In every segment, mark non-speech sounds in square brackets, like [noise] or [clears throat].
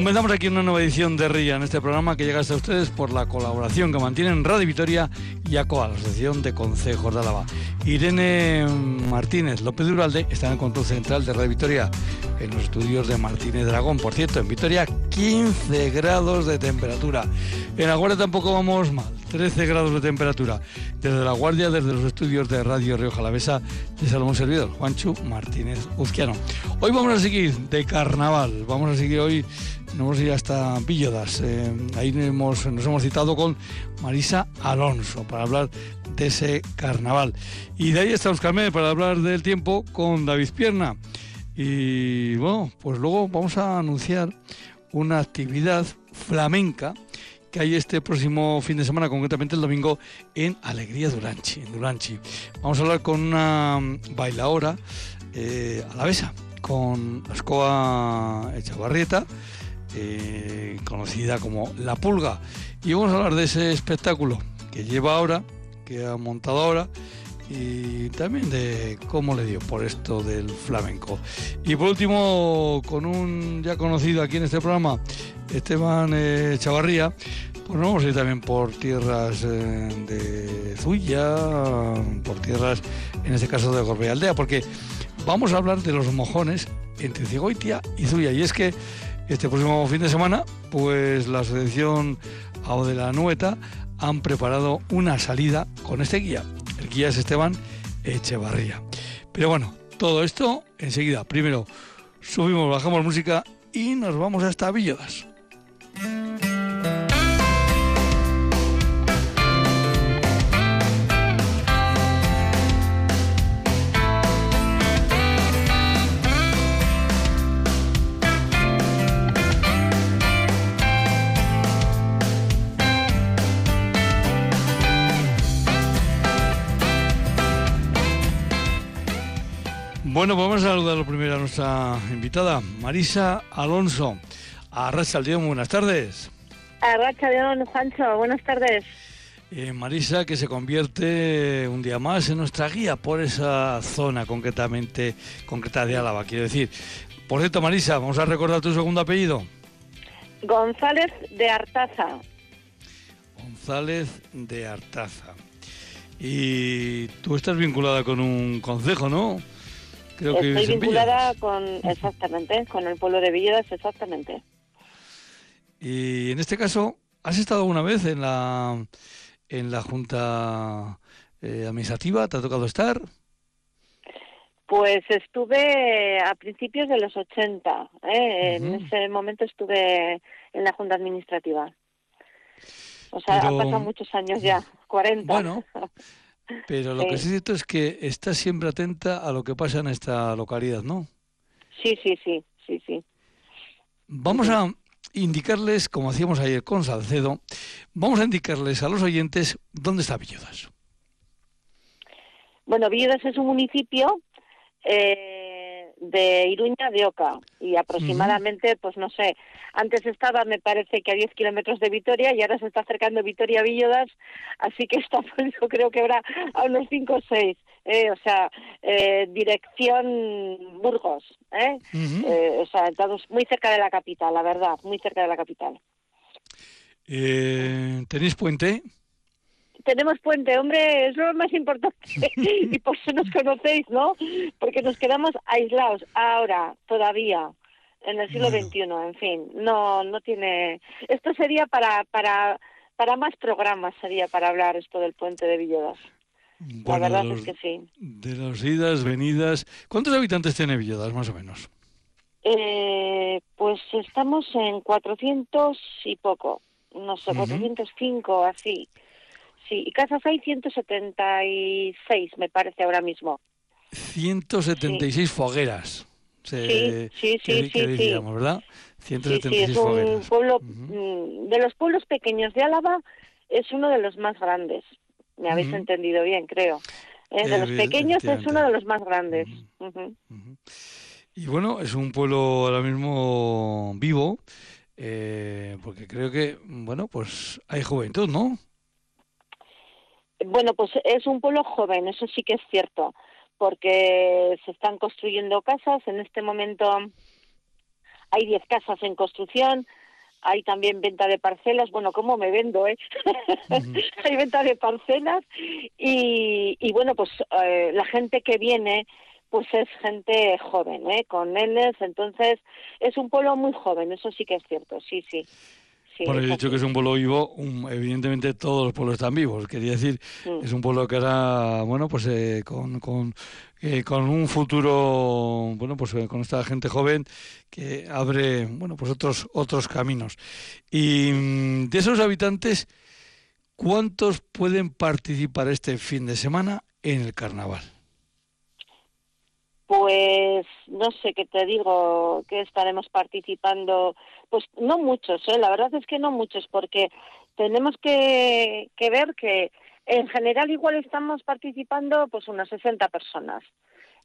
Comenzamos aquí una nueva edición de RIA en este programa que llega hasta ustedes por la colaboración que mantienen Radio Vitoria y ACOA, la Asociación de Consejos de Álava. Irene Martínez López Duralde está en el control central de Radio Vitoria, en los estudios de Martínez Dragón. Por cierto, en Vitoria 15 grados de temperatura. En la Guardia tampoco vamos mal, 13 grados de temperatura. Desde la Guardia, desde los estudios de Radio Río Jalavesa, de Salomón Servidor, Juancho Martínez Uzquiano. Hoy vamos a seguir de carnaval, vamos a seguir hoy nos vamos a ir hasta Villodas. Eh, ahí nos hemos citado con Marisa Alonso para hablar de ese carnaval. Y de ahí está Carmen para hablar del tiempo con David Pierna. Y bueno, pues luego vamos a anunciar una actividad flamenca que hay este próximo fin de semana, concretamente el domingo, en Alegría Duranchi, en Duranchi. Vamos a hablar con una bailaora eh, alavesa, con Escoa Echavarrieta, eh, conocida como La Pulga. Y vamos a hablar de ese espectáculo que lleva ahora, que ha montado ahora, y también de cómo le dio por esto del flamenco. Y por último, con un ya conocido aquí en este programa, Esteban eh, Chavarría, pues nos vamos a ir también por tierras eh, de Zuya, por tierras, en este caso de Gorbea porque vamos a hablar de los mojones entre Cigoitia y Zuya. Y es que este próximo fin de semana, pues la Asociación de la Nueta han preparado una salida con este guía. El guía es Esteban Echevarría. Pero bueno, todo esto enseguida. Primero subimos, bajamos música y nos vamos hasta Villodas. Bueno, pues vamos a saludar primero a nuestra invitada, Marisa Alonso. A Racha León, buenas tardes. A Racha León, Juancho, buenas tardes. Eh, Marisa, que se convierte un día más en nuestra guía por esa zona concretamente, concreta de Álava, quiero decir. Por cierto, Marisa, vamos a recordar tu segundo apellido. González de Artaza. González de Artaza. Y tú estás vinculada con un concejo, ¿no? Estoy vinculada con, exactamente, con el pueblo de Villedas, exactamente. Y en este caso, ¿has estado alguna vez en la, en la Junta eh, Administrativa? ¿Te ha tocado estar? Pues estuve a principios de los 80. ¿eh? En ese momento estuve en la Junta Administrativa. O sea, han pasado muchos años ya, 40. Bueno, [laughs] Pero lo que sí es cierto es que está siempre atenta a lo que pasa en esta localidad, ¿no? Sí, sí, sí, sí, sí. Vamos a indicarles, como hacíamos ayer con Salcedo, vamos a indicarles a los oyentes dónde está Villodas. Bueno, Villodas es un municipio eh, de Iruña de Oca y aproximadamente, pues no sé, antes estaba me parece que a 10 kilómetros de Vitoria y ahora se está acercando Vitoria Villodas, así que [laughs] está, pues, yo creo que habrá a unos 5 o 6, eh, o sea, eh, dirección Burgos, ¿eh? eh o sea, estamos muy cerca de la capital, la verdad, muy cerca de la capital. ¿Tenéis puente? Tenemos puente, hombre, es lo más importante [laughs] y por eso nos conocéis, ¿no? Porque nos quedamos aislados ahora, todavía, en el siglo XXI, en fin, no, no tiene. Esto sería para, para, para más programas, sería para hablar esto del puente de Villedas. La verdad es que sí. De las idas, venidas, ¿cuántos habitantes tiene Villedas, más o menos? Eh, pues estamos en 400 y poco, no sé, 405, así. Sí, y casas hay 176, me parece ahora mismo. 176 fogueras. sí, sí, sí, sí, sí. ¿verdad? 176 sí, es un pueblo, mm, de los pueblos pequeños de Álava, es uno de los más grandes. Me habéis entendido bien, creo. Eh, de los pequeños es uno de los más grandes. Y bueno, es un pueblo ahora mismo vivo, eh, porque creo que, bueno, pues hay juventud, ¿no? Bueno, pues es un pueblo joven, eso sí que es cierto, porque se están construyendo casas. En este momento hay 10 casas en construcción, hay también venta de parcelas, bueno, ¿cómo me vendo, eh? [laughs] hay venta de parcelas y, y bueno, pues eh, la gente que viene pues es gente joven, ¿eh? Con nenes, entonces es un pueblo muy joven, eso sí que es cierto, sí, sí. Por el hecho que es un pueblo vivo, evidentemente todos los pueblos están vivos. Quería decir, mm. es un pueblo que ahora, bueno, pues eh, con, con, eh, con, un futuro, bueno, pues eh, con esta gente joven que abre, bueno, pues otros, otros caminos. Y mm, de esos habitantes, ¿cuántos pueden participar este fin de semana en el carnaval? Pues no sé qué te digo, que estaremos participando, pues no muchos, ¿eh? la verdad es que no muchos, porque tenemos que, que ver que en general igual estamos participando pues unas 60 personas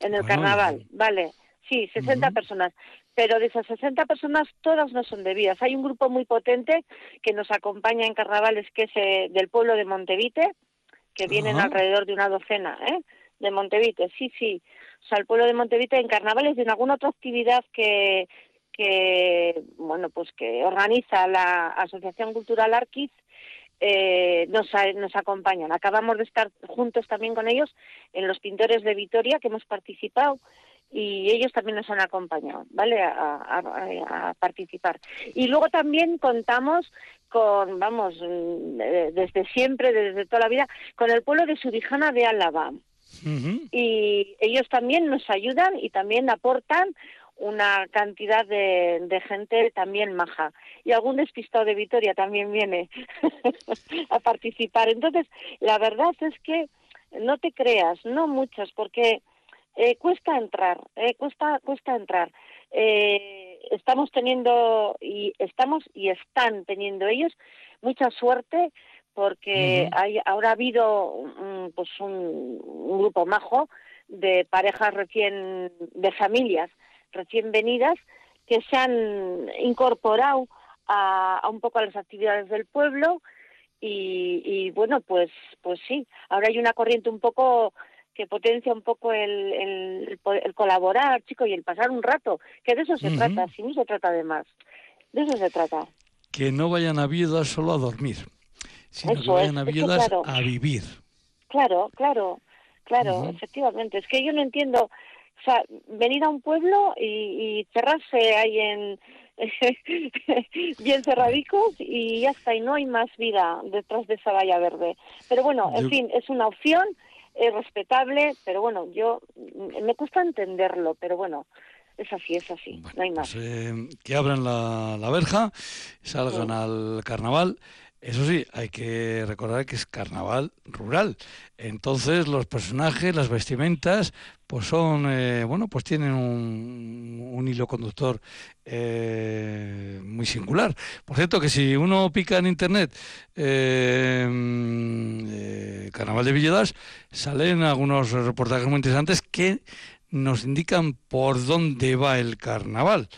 en el carnaval, ¿vale? Sí, 60 personas, pero de esas 60 personas todas no son debidas. Hay un grupo muy potente que nos acompaña en carnavales que es eh, del pueblo de Montevite, que vienen alrededor de una docena, ¿eh? De Montevite, sí, sí o sea, el pueblo de Montevita en carnavales y en alguna otra actividad que, que bueno, pues que organiza la Asociación Cultural Arquiz, eh, nos, nos acompañan. Acabamos de estar juntos también con ellos en los pintores de Vitoria que hemos participado y ellos también nos han acompañado, ¿vale? A, participar. Y luego también contamos con, vamos, mm, desde siempre, desde toda la vida, con el pueblo de Subijana de Álava. Y ellos también nos ayudan y también aportan una cantidad de, gente también maja. Y algún despistado de Vitoria también viene [laughs] a participar. Entonces, la verdad es que no te creas, no muchos, porque eh, cuesta entrar, eh, cuesta, cuesta entrar. Eh, estamos teniendo y estamos y están teniendo ellos mucha suerte porque hay, ahora ha habido un, pues un, grupo majo de parejas recién, de familias recién venidas que se han incorporado a, un poco a las actividades del pueblo y, bueno, pues, pues sí, ahora hay una corriente un poco que potencia un poco el, el, colaborar, chico, y el pasar un rato, que de eso se trata, si no se trata de más, de eso se trata. Que no vayan a viudas solo a dormir sino que vayan a viudas a vivir. Claro, claro, claro, efectivamente. Es que yo no entiendo, o sea, venir a un pueblo y, cerrarse ahí en [laughs] bien cerradicos y ya está, y no hay más vida detrás de esa valla verde. Pero bueno, en fin, es una opción, es respetable, pero bueno, yo me cuesta entenderlo, pero bueno, es así, es así, no hay más. Pues, eh, que abran la, la verja, salgan al carnaval eso sí, hay que recordar que es carnaval rural. Entonces los personajes, las vestimentas, pues son, eh, bueno, pues tienen un, hilo conductor eh, muy singular. Por cierto, que si uno pica en internet eh, Carnaval de Villedas, salen algunos reportajes muy interesantes que nos indican por dónde va el carnaval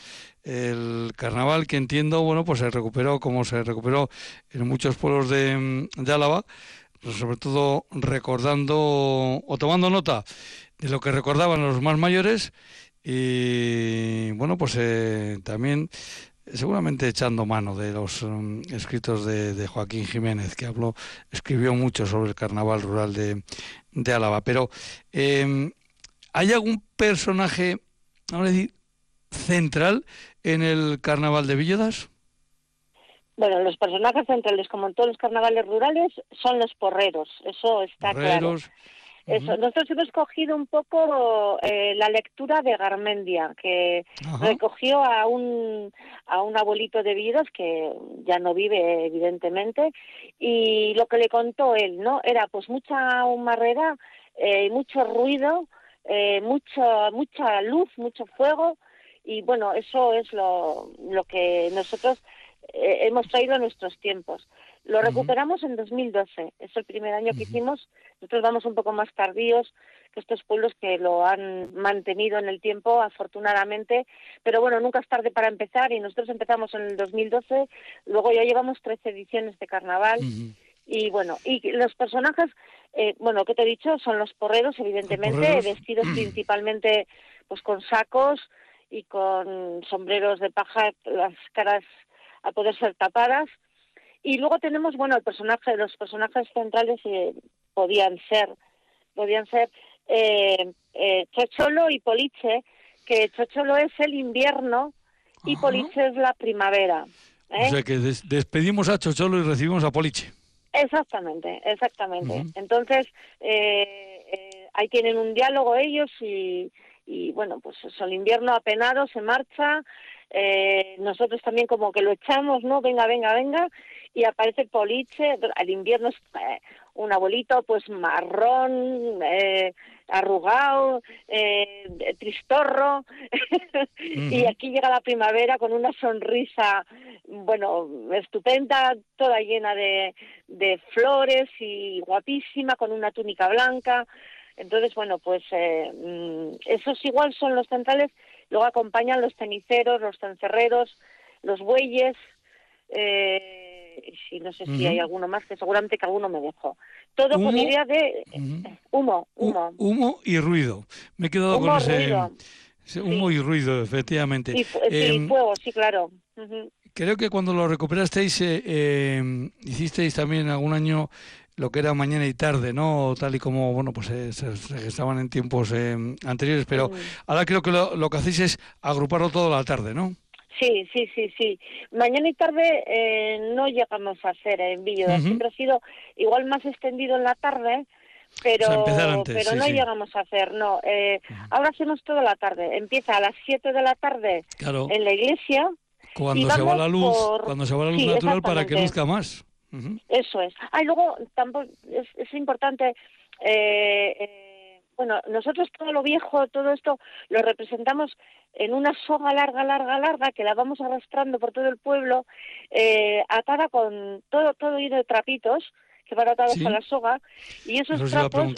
el carnaval que entiendo, bueno, pues se recuperó como se recuperó en muchos pueblos de, de Álava, sobre todo recordando o tomando nota de lo que recordaban los más mayores y bueno, pues eh, también seguramente echando mano de los um, escritos de, Joaquín Jiménez, que habló, escribió mucho sobre el carnaval rural de, de Álava. Pero, em, ¿hay algún personaje, vamos a decir, central en el carnaval de Villedas? Bueno, los personajes centrales, como en todos los carnavales rurales, son los porreros, eso está claro. Eso. Nosotros hemos cogido un poco eh, la lectura de Garmendia, que recogió a un, a un abuelito de Villedas que ya no vive, evidentemente, y lo que le contó él, ¿no? Era pues mucha humarrera, eh, mucho ruido, eh, mucho, mucha luz, mucho fuego, y bueno, eso es lo, lo que nosotros eh, hemos traído a nuestros tiempos. Lo recuperamos en 2012, es el primer año que hicimos. Nosotros vamos un poco más tardíos que estos pueblos que lo han mantenido en el tiempo, afortunadamente. Pero bueno, nunca es tarde para empezar y nosotros empezamos en el 2012, luego ya llevamos 13 ediciones de carnaval. Y bueno, y los personajes, eh, bueno, que te he dicho, son los porreros, evidentemente, vestidos [clears throat] principalmente pues con sacos, y con sombreros de paja, las caras a poder ser tapadas. Y luego tenemos, bueno, el personaje, los personajes centrales eh, podían ser, podían ser eh, eh, Chocholo y Poliche, que Chocholo es el invierno y Poliche es la primavera. O sea que despedimos a Chocholo y recibimos a Poliche. Exactamente, exactamente. Entonces, ahí tienen un diálogo ellos y, y bueno, pues el invierno apenado se marcha, eh, nosotros también como que lo echamos, ¿no? Venga, venga, venga, y aparece Poliche, el invierno es eh, un abuelito pues marrón, eh, arrugado, eh, tristorro, [laughs] y aquí llega la primavera con una sonrisa, bueno, estupenda, toda llena de, de flores y guapísima, con una túnica blanca, entonces, bueno, pues eh, mm, esos igual son los centrales, luego acompañan los ceniceros, los cencerreros, los bueyes, eh, y no sé si hay alguno más, que seguramente que alguno me dejó. Todo con idea de humo, humo. humo y ruido. Me he quedado con ese, humo y ruido, efectivamente. Y, em, fuego, sí, claro. Creo que cuando lo recuperasteis, eh, em, hicisteis también algún año lo que era mañana y tarde, ¿no? Tal y como, bueno, pues eh, se, estaban en tiempos eh, anteriores, pero ahora creo que lo, que hacéis es agruparlo todo la tarde, ¿no? Sí, sí, sí, sí. Mañana y tarde eh, no llegamos a hacer en vídeo, siempre ha sido igual más extendido en la tarde, pero, pero no llegamos a hacer, no. Ahora hacemos toda la tarde. Empieza a las 7 de la tarde en la iglesia. Cuando se va la luz, cuando se va la luz natural para que luzca más. Eso es. Ah, luego tampoco es, importante. Eh, eh, bueno, nosotros todo lo viejo, todo esto, lo representamos en una soga larga, larga, larga, que la vamos arrastrando por todo el pueblo, eh, atada con todo, todo de trapitos, que van atados a la soga, y esos trapos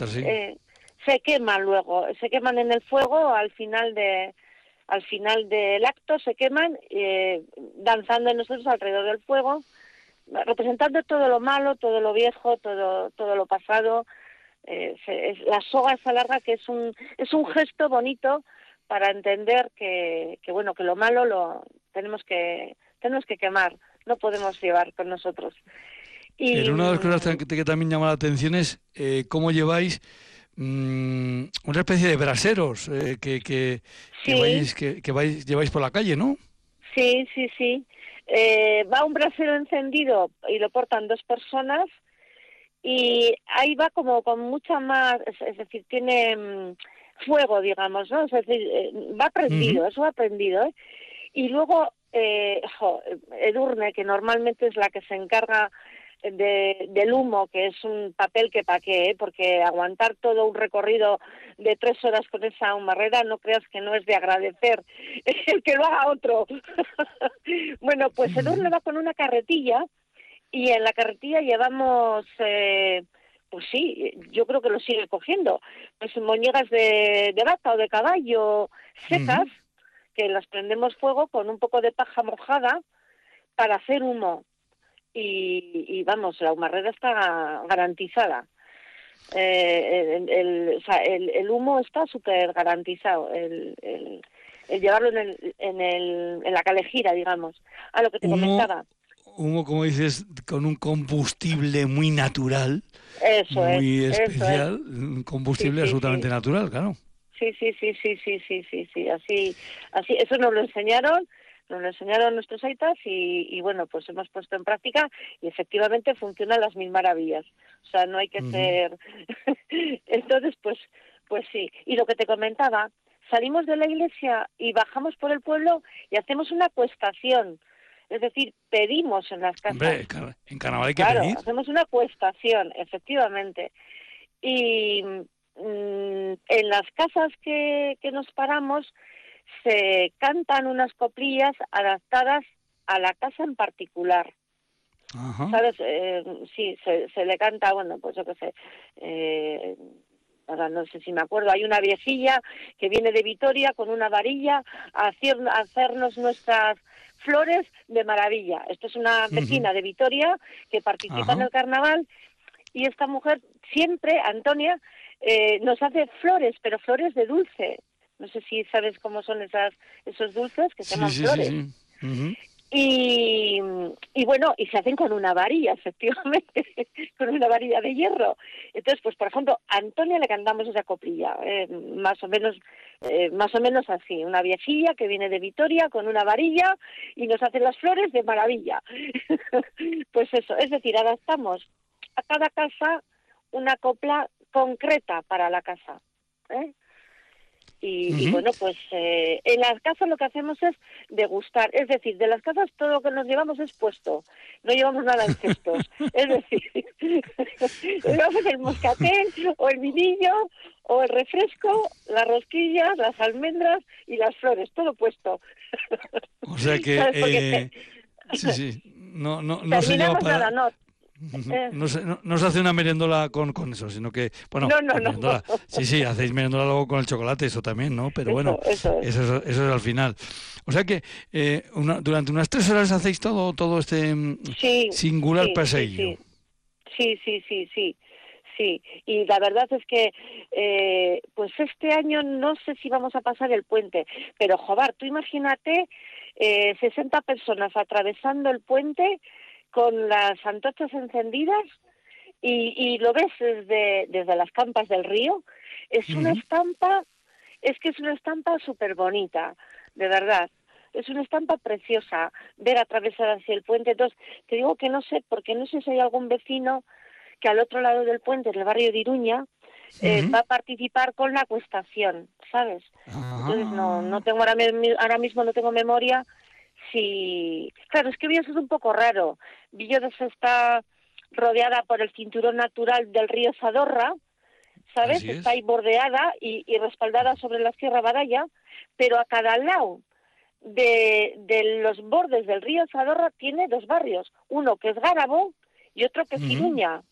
se queman luego, se queman en el fuego al final de al final del acto, se queman danzando nosotros alrededor del fuego, representando todo lo malo, todo lo viejo, todo, todo lo pasado. Eh, la soga esa larga que es un, es un gesto bonito para entender que, que bueno que lo malo lo tenemos que tenemos que quemar, no podemos llevar con nosotros. Y, una de las cosas que, también llama la atención es eh, cómo lleváis mm, una especie de braseros eh, que, que, que, vais, lleváis por la calle, ¿no? Sí, sí, sí. Eh, va un brasero encendido y lo portan dos personas y ahí va como con mucha más, es, decir, tiene mm, fuego, digamos, ¿no? Es decir, eh, va prendido, eso va prendido, ¿eh? Y luego eh, Edurne, que normalmente es la que se encarga de, del humo, que es un papel que pa' qué, ¿eh? porque aguantar todo un recorrido de tres horas con esa humarrera, no creas que no es de agradecer [laughs] el que lo haga otro. [laughs] bueno, pues el le va con una carretilla y en la carretilla llevamos... Eh, pues sí, yo creo que lo sigue cogiendo. Pues moñegas de, de vaca o de caballo secas, que las prendemos fuego con un poco de paja mojada para hacer humo y, vamos, la humarrera está garantizada. Eh, el, el, humo está súper garantizado, el, el, llevarlo en, el, en, el, en la calejira, digamos. A lo que te comentaba. Humo, como dices, con un combustible muy natural, muy especial, un combustible absolutamente natural, claro. Sí, sí, sí, sí, sí, sí, sí, sí, así, así, eso nos lo enseñaron nos lo enseñaron nuestros aitas y, bueno, pues hemos puesto en práctica y efectivamente funcionan las mil maravillas. O sea, no hay que ser... [laughs] Entonces, pues, pues sí. Y lo que te comentaba, salimos de la iglesia y bajamos por el pueblo y hacemos una cuestación. Es decir, pedimos en las casas. Hombre, en carnaval hay que claro, pedir. hacemos una cuestación, efectivamente. Y mm, en las casas que, que nos paramos, se cantan unas coplillas adaptadas a la casa en particular. ¿Sabes? Eh, sí, se, se, le canta, bueno, pues yo qué sé, eh, ahora no sé si me acuerdo, hay una viejilla que viene de Vitoria con una varilla a, hacernos nuestras flores de maravilla. Esto es una vecina de Vitoria que participa en el carnaval y esta mujer siempre, Antonia, eh, nos hace flores, pero flores de dulce No sé si sabes cómo son esas, esos dulces que se llaman flores. Y, y, bueno, y se hacen con una varilla, [laughs] efectivamente, con una varilla de hierro. Entonces, pues por ejemplo, a Antonia le cantamos esa coplilla, eh, más o menos, eh, más o menos así, una viejilla que viene de Vitoria con una varilla y nos hace las flores de maravilla. [laughs] pues eso, es decir, adaptamos a cada casa una copla concreta para la casa. ¿eh? Y, bueno, pues eh, en las casas lo que hacemos es degustar. Es decir, de las casas todo lo que nos llevamos es puesto. No llevamos nada en cestos. [laughs] es decir, [laughs] llevamos el moscatel o el vinillo o el refresco, las rosquillas, las almendras y las flores. Todo puesto. o sea que... [laughs] Eh, sí, sí. No, no, no se lleva para... nada, no. Eh. No, se, no, se hace una merendola con, con eso, sino que, bueno, sí, sí, hacéis merendola luego con el chocolate, eso también, ¿no? Pero bueno, eso, eso, es. al final. O sea que eh, durante unas tres horas hacéis todo todo este mm, singular paseo. Sí sí. sí, sí, sí, Y la verdad es que, eh, pues este año no sé si vamos a pasar el puente, pero joder, tú imagínate eh, 60 personas atravesando el puente con las antorchas encendidas y, y lo ves desde, desde las campas del río. Es una estampa, es que es una estampa súper bonita, de verdad. Es una estampa preciosa ver atravesar hacia el puente. Entonces, te digo que no sé, porque no sé si hay algún vecino que al otro lado del puente, en el barrio de Iruña, eh, va a participar con la acuestación, ¿sabes? Entonces, no, no tengo ahora, ahora mismo no tengo memoria Sí, claro, es que Villodas es un poco raro. Villodas está rodeada por el cinturón natural del río Zadorra, ¿sabes? Está ahí bordeada y, respaldada sobre la Sierra Badalla, pero a cada lado de, de, los bordes del río Zadorra tiene dos barrios, uno que es Gárabo y otro que es Iruña,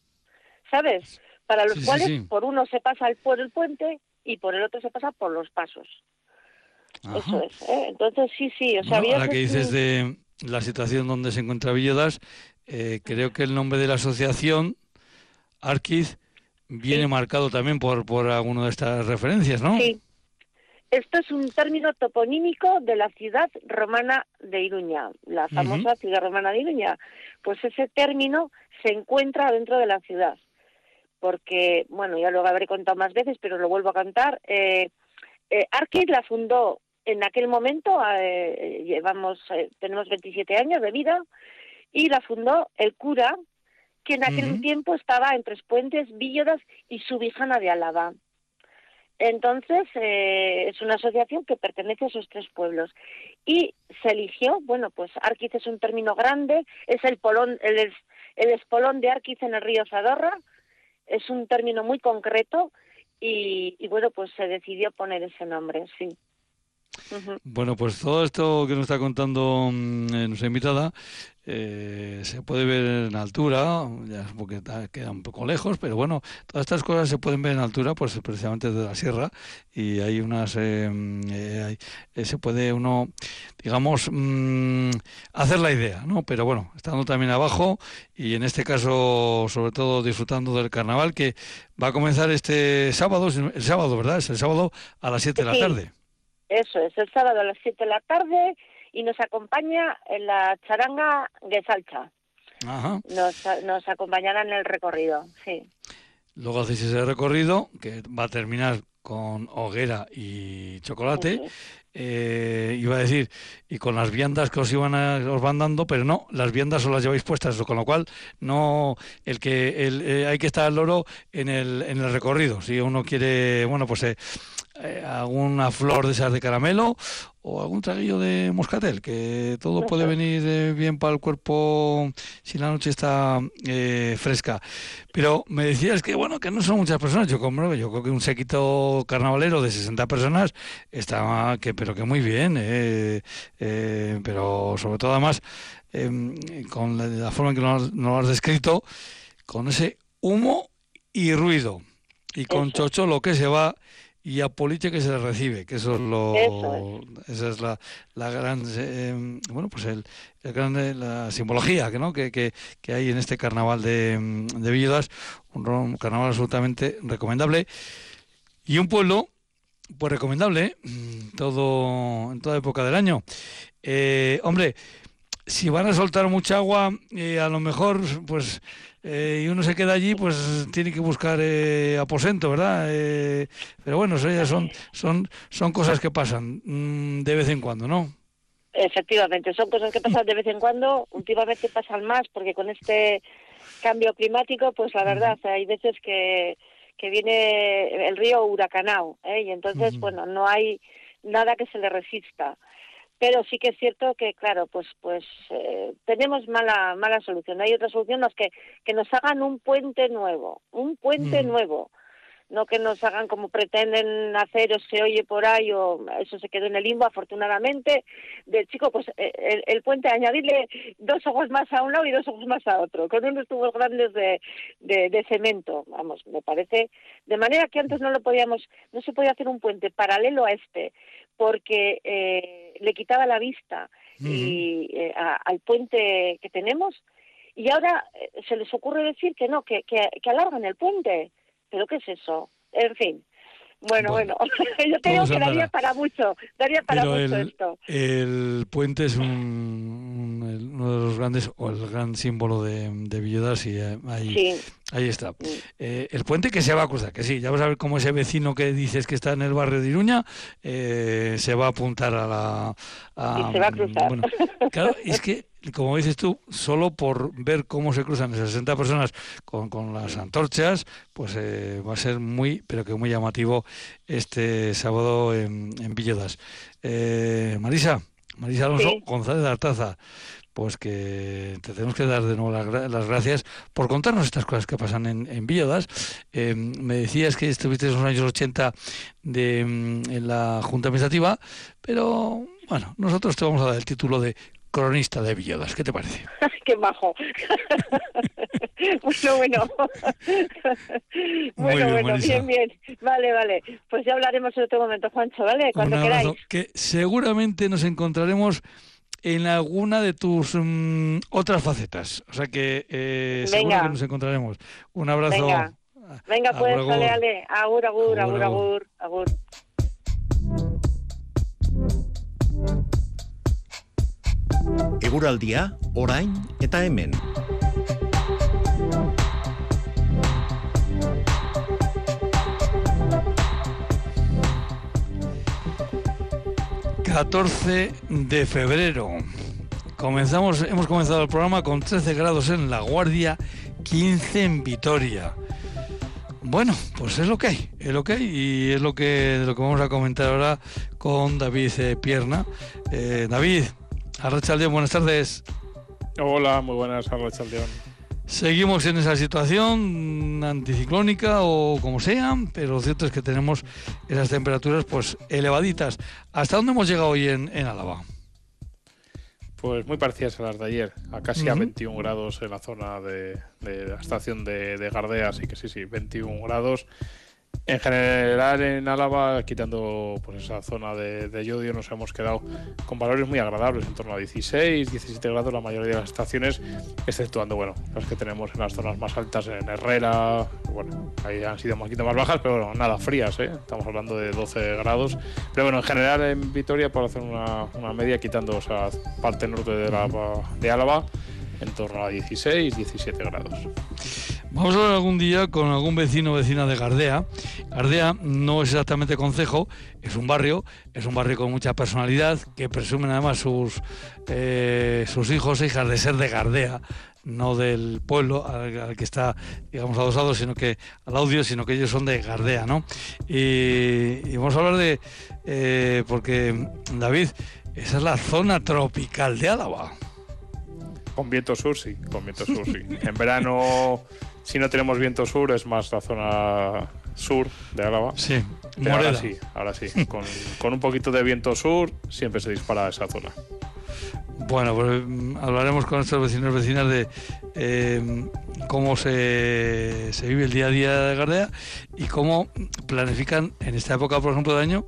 ¿sabes? Para los cuales por uno se pasa por el puente y por el otro se pasa por los pasos. Eso es. ¿eh? Entonces, sí, sí. O sea, ahora que dices de la situación donde se encuentra Villedas, eh, creo que el nombre de la asociación, Arquiz, viene marcado también por, por alguna de estas referencias, ¿no? Sí. Esto es un término toponímico de la ciudad romana de Iruña, la famosa ciudad romana de Iruña. Pues ese término se encuentra dentro de la ciudad. Porque, bueno, ya lo habré contado más veces, pero lo vuelvo a cantar. Eh, eh, Arquiz la fundó en aquel momento eh, llevamos eh, tenemos 27 años de vida y la fundó el cura que en aquel tiempo estaba en Tres Puentes, Vílladas y Subijana de Álava. Entonces, eh, es una asociación que pertenece a esos tres pueblos. Y se eligió, bueno, pues Arquiz es un término grande, es el, polón, el, el espolón de Arquiz en el río Zadorra, es un término muy concreto y, y bueno, pues se decidió poner ese nombre, sí. Bueno, pues todo esto que nos está contando mm, eh, nuestra invitada eh, se puede ver en altura, ya porque queda un poco lejos, pero bueno, todas estas cosas se pueden ver en altura, pues precisamente desde la sierra, y hay unas, eh, mm, se puede uno, digamos, mm, hacer la idea, ¿no? Pero bueno, estando también abajo, y en este caso, sobre todo disfrutando del carnaval, que va a comenzar este sábado, el sábado, ¿verdad? Es el sábado a las 7 de la tarde. Eso es, el sábado a las 7 de la tarde y nos acompaña en la charanga de Salcha. Ajá. Nos, nos acompañará en el recorrido, sí. Luego hacéis ese recorrido que va a terminar con hoguera y chocolate. Eh, iba a decir, y con las viandas que os iban os van dando, pero no, las viandas os las lleváis puestas, con lo cual no el que el, eh, hay que estar al loro en el, en el recorrido. Si uno quiere, bueno, pues eh, eh, alguna flor de esas de caramelo o algún traguillo de moscatel, que todo puede venir eh, bien para el cuerpo si la noche está eh, fresca. Pero me decías que, bueno, que no son muchas personas. Yo, como, yo creo que un sequito carnavalero de 60 personas está, que, pero que muy bien, pero sobre todo además, em, con la, forma en que nos, lo has descrito, con ese humo y ruido. Y con chocho lo que se va y a Poliche que se le recibe, que eso es lo, esa es la, la gran, eh, bueno, pues el, el gran, eh, la simbología que, ¿no? que, que, que, hay en este carnaval de, de un carnaval absolutamente recomendable y un pueblo pues recomendable, ¿eh? todo en toda época del año. Eh, hombre, si van a soltar mucha agua, eh, a lo mejor, pues, y uno se queda allí, pues tiene que buscar aposento, ¿verdad? pero bueno, eso ya son, son, son cosas que pasan mm, de vez en cuando, ¿no? Efectivamente, son cosas que pasan de vez en cuando, últimamente pasan más, porque con este cambio climático, pues la verdad, hay veces que que viene el río huracanao, ¿eh? y entonces, bueno, no hay nada que se le resista. Pero sí que es cierto que, claro, pues pues eh, tenemos mala mala solución. Hay otra solución, los que, que nos hagan un puente nuevo, un puente nuevo. No que nos hagan como pretenden hacer o se oye por ahí o eso se quedó en el limbo afortunadamente. Del chico pues eh, el, puente añadirle dos ojos más a un lado y dos ojos más a otro. Con unos tubos grandes de, de, cemento vamos me parece. De manera que antes no lo podíamos no se podía hacer un puente paralelo a este porque eh, le quitaba la vista y eh, al puente que tenemos y ahora se les ocurre decir que no que, que, que alargan el puente ¿Pero qué es eso? En fin. Bueno, bueno, [laughs] yo creo que daría para mucho, daría para mucho esto. El puente es un, uno de los grandes, o el gran símbolo de, de Villedas, y eh, ahí, ahí está. Eh, el puente que se va a cruzar, que sí, ya vas a ver cómo ese vecino que dices que está en el barrio de Iruña eh, se va a apuntar a la... y se va a cruzar. Bueno, claro, es que como dices tú, solo por ver cómo se cruzan esas 60 personas con, con las antorchas, pues eh, va a ser muy, pero que muy llamativo este sábado en, en Villodas. Eh, Marisa, Marisa Alonso González de Artaza, pues que te tenemos que dar de nuevo las, gracias por contarnos estas cosas que pasan en, en Villodas. Eh, me decías que estuviste en los años 80 de, mm, en la Junta Administrativa, pero bueno, nosotros te vamos a dar el título de cronista de Villegas. ¿Qué te parece? [laughs] ¡Qué bajo! [laughs] bueno, bueno. [laughs] bueno, bueno, bien, bien. Vale, vale. Pues ya hablaremos en otro momento, Juancho, ¿vale? Cuando queráis. Que seguramente nos encontraremos en alguna de tus mm, otras facetas. O sea que eh, seguro que nos encontraremos. Un abrazo. Venga, Venga pues, dale, dale. Agur, agur, agur, agur. agur. Eguraldia, orain eta hemen. ...14 de febrero... Comenzamos, hemos comenzado el programa con 13 grados en La Guardia, 15 en Vitoria. Bueno, pues es lo que hay, es lo que y es lo que, lo que vamos a comentar ahora con David eh, Pierna. Eh, David, Arrachaldeón, buenas tardes. Hola, muy buenas, Arrachaldeón. Seguimos en esa situación anticiclónica o como sea, pero lo cierto es que tenemos esas temperaturas pues elevaditas. ¿Hasta dónde hemos llegado hoy en, en Álava? Pues muy parecidas a las de ayer, a casi a 21 grados en la zona de, la estación de, de Gardea, así que sí, sí, 21 grados. En general en Álava, quitando pues esa zona de, de, Yodio, nos hemos quedado con valores muy agradables, en torno a 16, 17 grados la mayoría de las estaciones, exceptuando bueno, las que tenemos en las zonas más altas, en Herrera, bueno, ahí han sido un poquito más bajas, pero bueno, nada frías, ¿eh? estamos hablando de 12 grados. Pero bueno, en general en Vitoria, por hacer una, media, quitando esa parte norte de, la, de Álava, en torno a 16, 17 grados. Vamos a hablar algún día con algún vecino o vecina de Gardea. Gardea no es exactamente concejo, es un barrio, es un barrio con mucha personalidad, que presumen además sus, eh, sus hijos e hijas de ser de Gardea, no del pueblo al, que está, digamos, adosado, sino que al audio, sino que ellos son de Gardea, ¿no? Y, vamos a hablar de, eh, porque David, esa es la zona tropical de Álava. Con viento sur, sí, con viento sur, sí. [laughs] En verano si no tenemos viento sur, es más la zona sur de Álava. Sí, ahora sí, ahora sí. [laughs] Con, un poquito de viento sur, siempre se dispara esa zona. Bueno, pues mm, hablaremos con nuestros vecinos y vecinas de eh, cómo se, se, vive el día a día de Gardea y cómo planifican en esta época, por ejemplo, de año,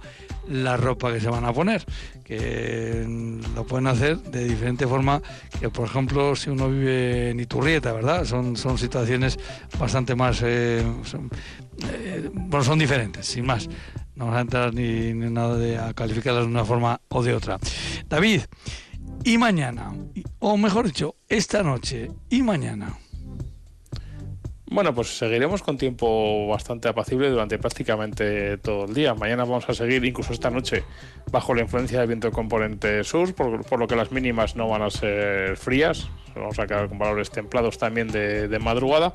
la ropa que se van a poner, que lo pueden hacer de diferente forma que, por ejemplo, si uno vive en Iturrieta, ¿verdad? Son, son situaciones bastante más... Eh, eh, bueno, son diferentes, sin más. no vamos a entrar ni, ni nada de a calificarlas de una forma o de otra. David, y mañana, o mejor dicho, esta noche y mañana. Bueno, pues seguiremos con tiempo bastante apacible durante prácticamente todo el día. Mañana vamos a seguir, incluso esta noche, bajo la influencia del viento componente sur, por, por lo que las mínimas no van a ser frías. Vamos a quedar con valores templados también de madrugada.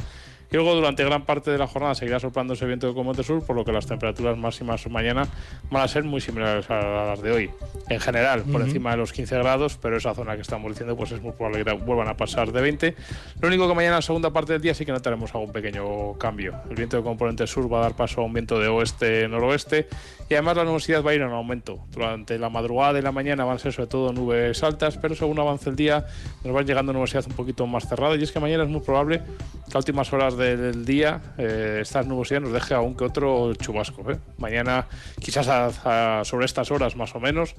Y luego durante gran parte de la jornada seguirá soplando ese viento de componente sur, por lo que las temperaturas máximas mañana van a ser muy similares a las de hoy. En general, por Ujú. encima de los 15 grados, pero esa zona que estamos diciendo, pues es muy probable que vuelvan a pasar de 20. Lo único que mañana, segunda parte del día, sí que notaremos algún pequeño cambio. El viento de componente sur va a dar paso a un viento de oeste-noroeste y además la nubosidad va a ir en aumento. Durante la madrugada y la mañana van a ser sobre todo nubes altas, pero según avance el día nos va llegando nubosidad un poquito más cerrada y es que mañana es muy probable que a últimas horas del día eh, esta nubosidad nos deje aún que otro chubasco. ¿eh? Mañana, quizás a- sobre estas horas más o menos,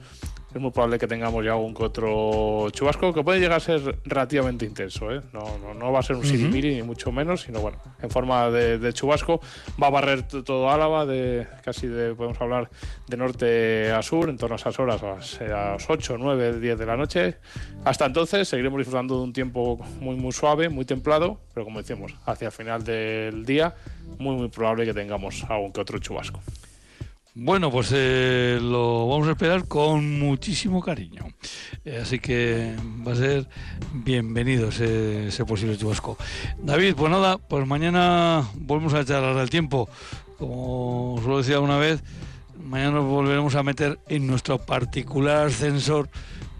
es muy probable que tengamos ya algún que otro chubasco que puede llegar a ser relativamente intenso. ¿eh? No, no, no va a ser un Ujú. sirimiri ni mucho menos, sino bueno, en forma de, de chubasco. Va a barrer todo Álava, de casi de, podemos hablar de norte a sur, en torno a esas horas, a las, eh, a las 8, 9, 10 de la noche. Hasta entonces seguiremos disfrutando de un tiempo muy, muy suave, muy templado, pero como decimos, hacia el final del día, muy, muy probable que tengamos algún que otro chubasco. Bueno, pues eh, lo vamos a esperar con muchísimo cariño. Eh, así que va a ser bienvenido ese, posible chubasco. David, pues nada, pues mañana volvemos a echar al tiempo. Como os lo decía una vez, mañana nos volveremos a meter en nuestro particular ascensor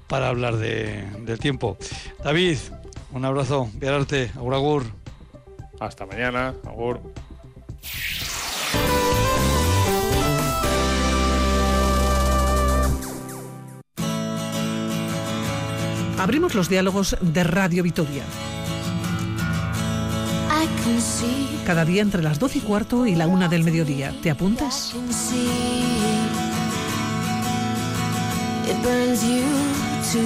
para hablar de- del tiempo. David, un abrazo, viararte, agur agur. Hasta mañana, agur. Abrimos los diálogos de Radio Vitoria. Cada día entre las 12 y cuarto y la una del mediodía. ¿Te apuntas? can see. It burns you to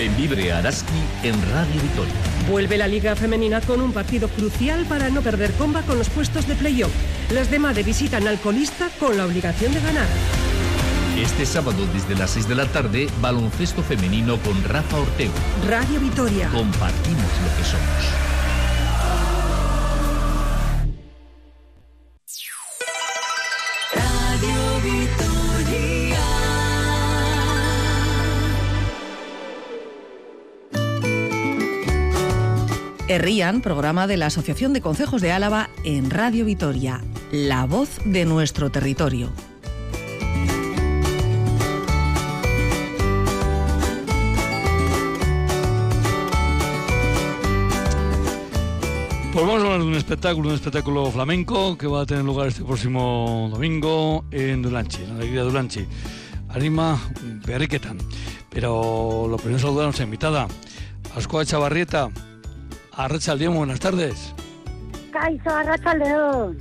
Benvibre Araski en Radio Vitoria. Vuelve la Liga Femenina con un partido crucial para no perder comba con los puestos de playoff. Las de Made visitan al colista con la obligación de ganar. Este sábado desde las 6 de la tarde, baloncesto femenino con Rafa Ortego. Radio Vitoria. Compartimos lo que somos. Herrían, programa de la Asociación de Concejos de Álava en Radio Vitoria, la voz de nuestro territorio. Pues vamos a hablar de un espectáculo, un espectáculo flamenco que va a tener lugar este próximo domingo en Dulanchi, en la alegría de Dulanchi. Anima Berriquetan. Pero lo primero saludar a nuestra invitada, Ascoa Chavarrieta. Arracha León, buenas tardes. Caizo, arracha león.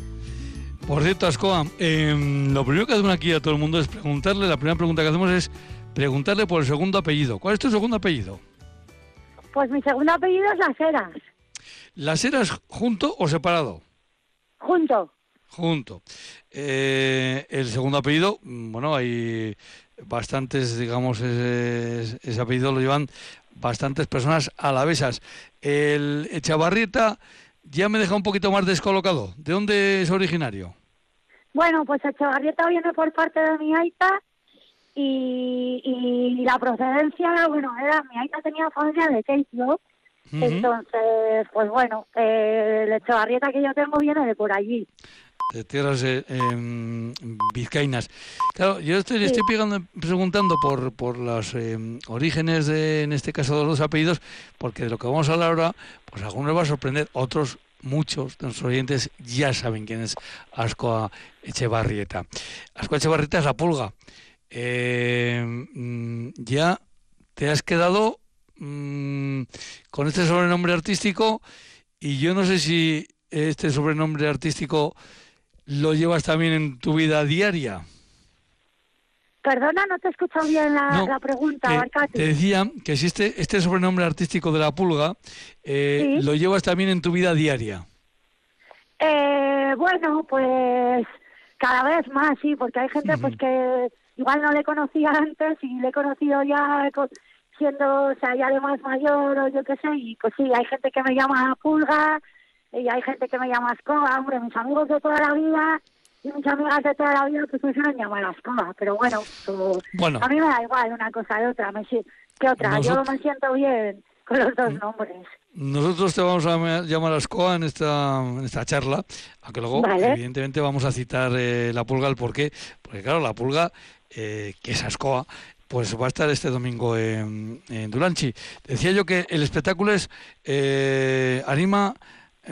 Por cierto, Ascoa, em, lo primero que hacemos aquí a todo el mundo es preguntarle, la primera pregunta que hacemos es preguntarle por el segundo apellido. ¿Cuál es tu segundo apellido? Pues mi segundo apellido es Las Heras, ¿Las eras junto o separado? junto. Junto. Eh, el segundo apellido, mm, bueno, hay bastantes, digamos, ese, ese apellido lo llevan bastantes personas alavesas. El Echavarrieta ya me deja un poquito más descolocado. ¿De dónde es originario? Bueno, pues Echevarrieta viene por parte de mi aita y, y la procedencia, bueno, era mi aita tenía familia de Keislo, entonces, pues bueno, eh, el Echevarrieta que yo tengo viene de por allí. De tierras eh, em, vizcaínas. Claro, yo estoy, estoy pegando- preguntando por, por los em, orígenes de, en este caso, de los dos apellidos, porque de lo que vamos a hablar ahora, pues algunos va a sorprender, otros, muchos de nuestros oyentes ya saben quién es Ascoa Echevarrieta. Ascoa Echevarrieta es la pulga. Eh, mm, ya te has quedado mm, con este sobrenombre artístico y yo no sé si este sobrenombre artístico lo llevas también en tu vida diaria. Perdona, no te he escuchado bien la, No, la pregunta, Te, Barcati. te decía que si este, este sobrenombre artístico de la pulga eh, Sí. lo llevas también en tu vida diaria. Eh, bueno, pues cada vez más, sí, porque hay gente pues que igual no le conocía antes y le he conocido ya co- siendo, o sea, ya de más mayor o yo qué sé, y pues sí, hay gente que me llama Pulga y hay gente que me llama Escoba, hombre, mis amigos de toda la vida y mis amigas de toda la vida pues me suelen llamar a Escoba, pero bueno, pues, Bueno. a mí me da igual una cosa de otra, me, que otra, yo me siento bien con los dos nombres. Nosotros te vamos a llamar a Ascoa en esta, en esta charla, aunque luego, Vale. evidentemente, vamos a citar eh, la pulga, el porqué, porque claro, la pulga, eh, que es Ascoa, pues va a estar este domingo en, en Duranchi. Decía yo que el espectáculo es eh, Anima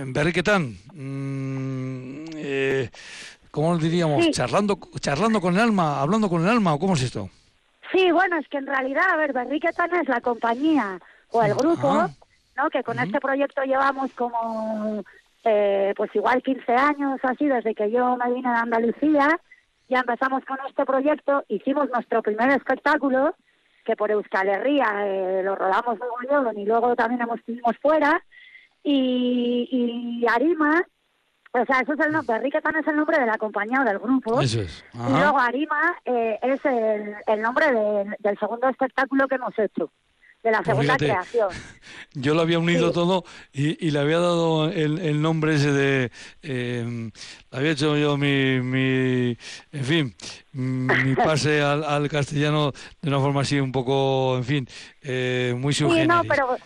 Berriquetán, mm, eh, ¿cómo diríamos? Sí. Charlando, charlando con el alma, hablando con el alma, ¿o cómo es esto? Sí, bueno, es que en realidad, a ver, Berriquetan es la compañía o el grupo. ¿no? Que con este proyecto llevamos como, eh, pues igual 15 años así, desde que yo me vine de Andalucía. Ya empezamos con este proyecto, hicimos nuestro primer espectáculo, que por Euskal Herria eh, lo rodamos luego y luego también hemos estuvimos fuera. Y, y Arima, o sea, eso es el nombre, Berriquetan es el nombre de la compañía o del grupo. Eso es. Y luego Arima eh, es el, el nombre del- del segundo espectáculo que hemos hecho, de la Pues segunda fíjate, creación. [laughs] Yo lo había unido Sí. todo y, y le había dado el, el nombre ese de... eh, le había hecho yo mi, mi en fin, mi pase al, al castellano de una forma así un poco, en fin, eh, muy Sí, no, pero,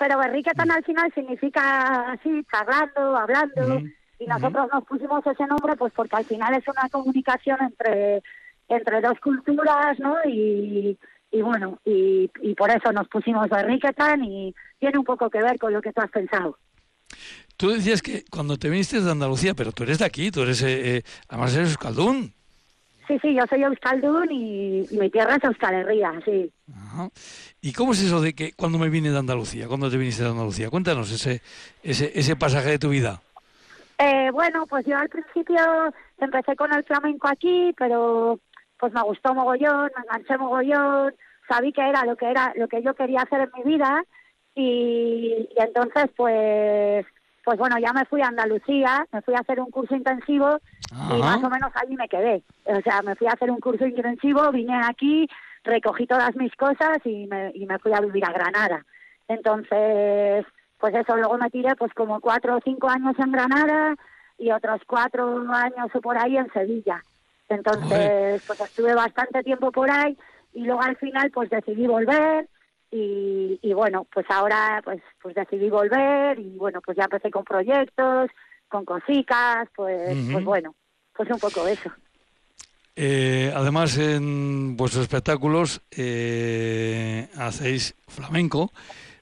pero Berriquetan al final significa así, charlando, hablando, y nosotros nos pusimos ese nombre pues porque al final es una comunicación entre, entre dos culturas, ¿no? Y, y bueno, y, y por eso nos pusimos Berriquetan y tiene un poco que ver con lo que tú has pensado. Tú decías que cuando te viniste de Andalucía, pero tú eres de aquí, tú eres, eh, eh, además eres euskaldún. Sí, sí, yo soy Euskaldun y, y mi tierra es Euskal Herria, sí. Ajá. ¿Y cómo es eso de que cuando me vine de Andalucía, cuando te viniste de Andalucía? Cuéntanos ese, ese, ese pasaje de tu vida. Eh, bueno, pues yo al principio empecé con el flamenco aquí, pero pues me gustó mogollón, me enganché mogollón, sabí que era lo que era lo que yo quería hacer en mi vida y, y entonces pues pues bueno ya me fui a Andalucía, me fui a hacer un curso intensivo y más o menos allí me quedé. O sea, me fui a hacer un curso intensivo, vine aquí, recogí todas mis cosas y me, y me fui a vivir a Granada. Entonces, pues eso, luego me tiré pues como cuatro o cinco años en Granada y otros cuatro años o por ahí en Sevilla. Entonces, pues estuve bastante tiempo por ahí y luego al final pues decidí volver y, y bueno, pues ahora pues pues decidí volver y bueno, pues ya empecé con proyectos, con cositas, pues, pues bueno, pues un poco eso. Eh, además, en vuestros espectáculos eh, hacéis flamenco,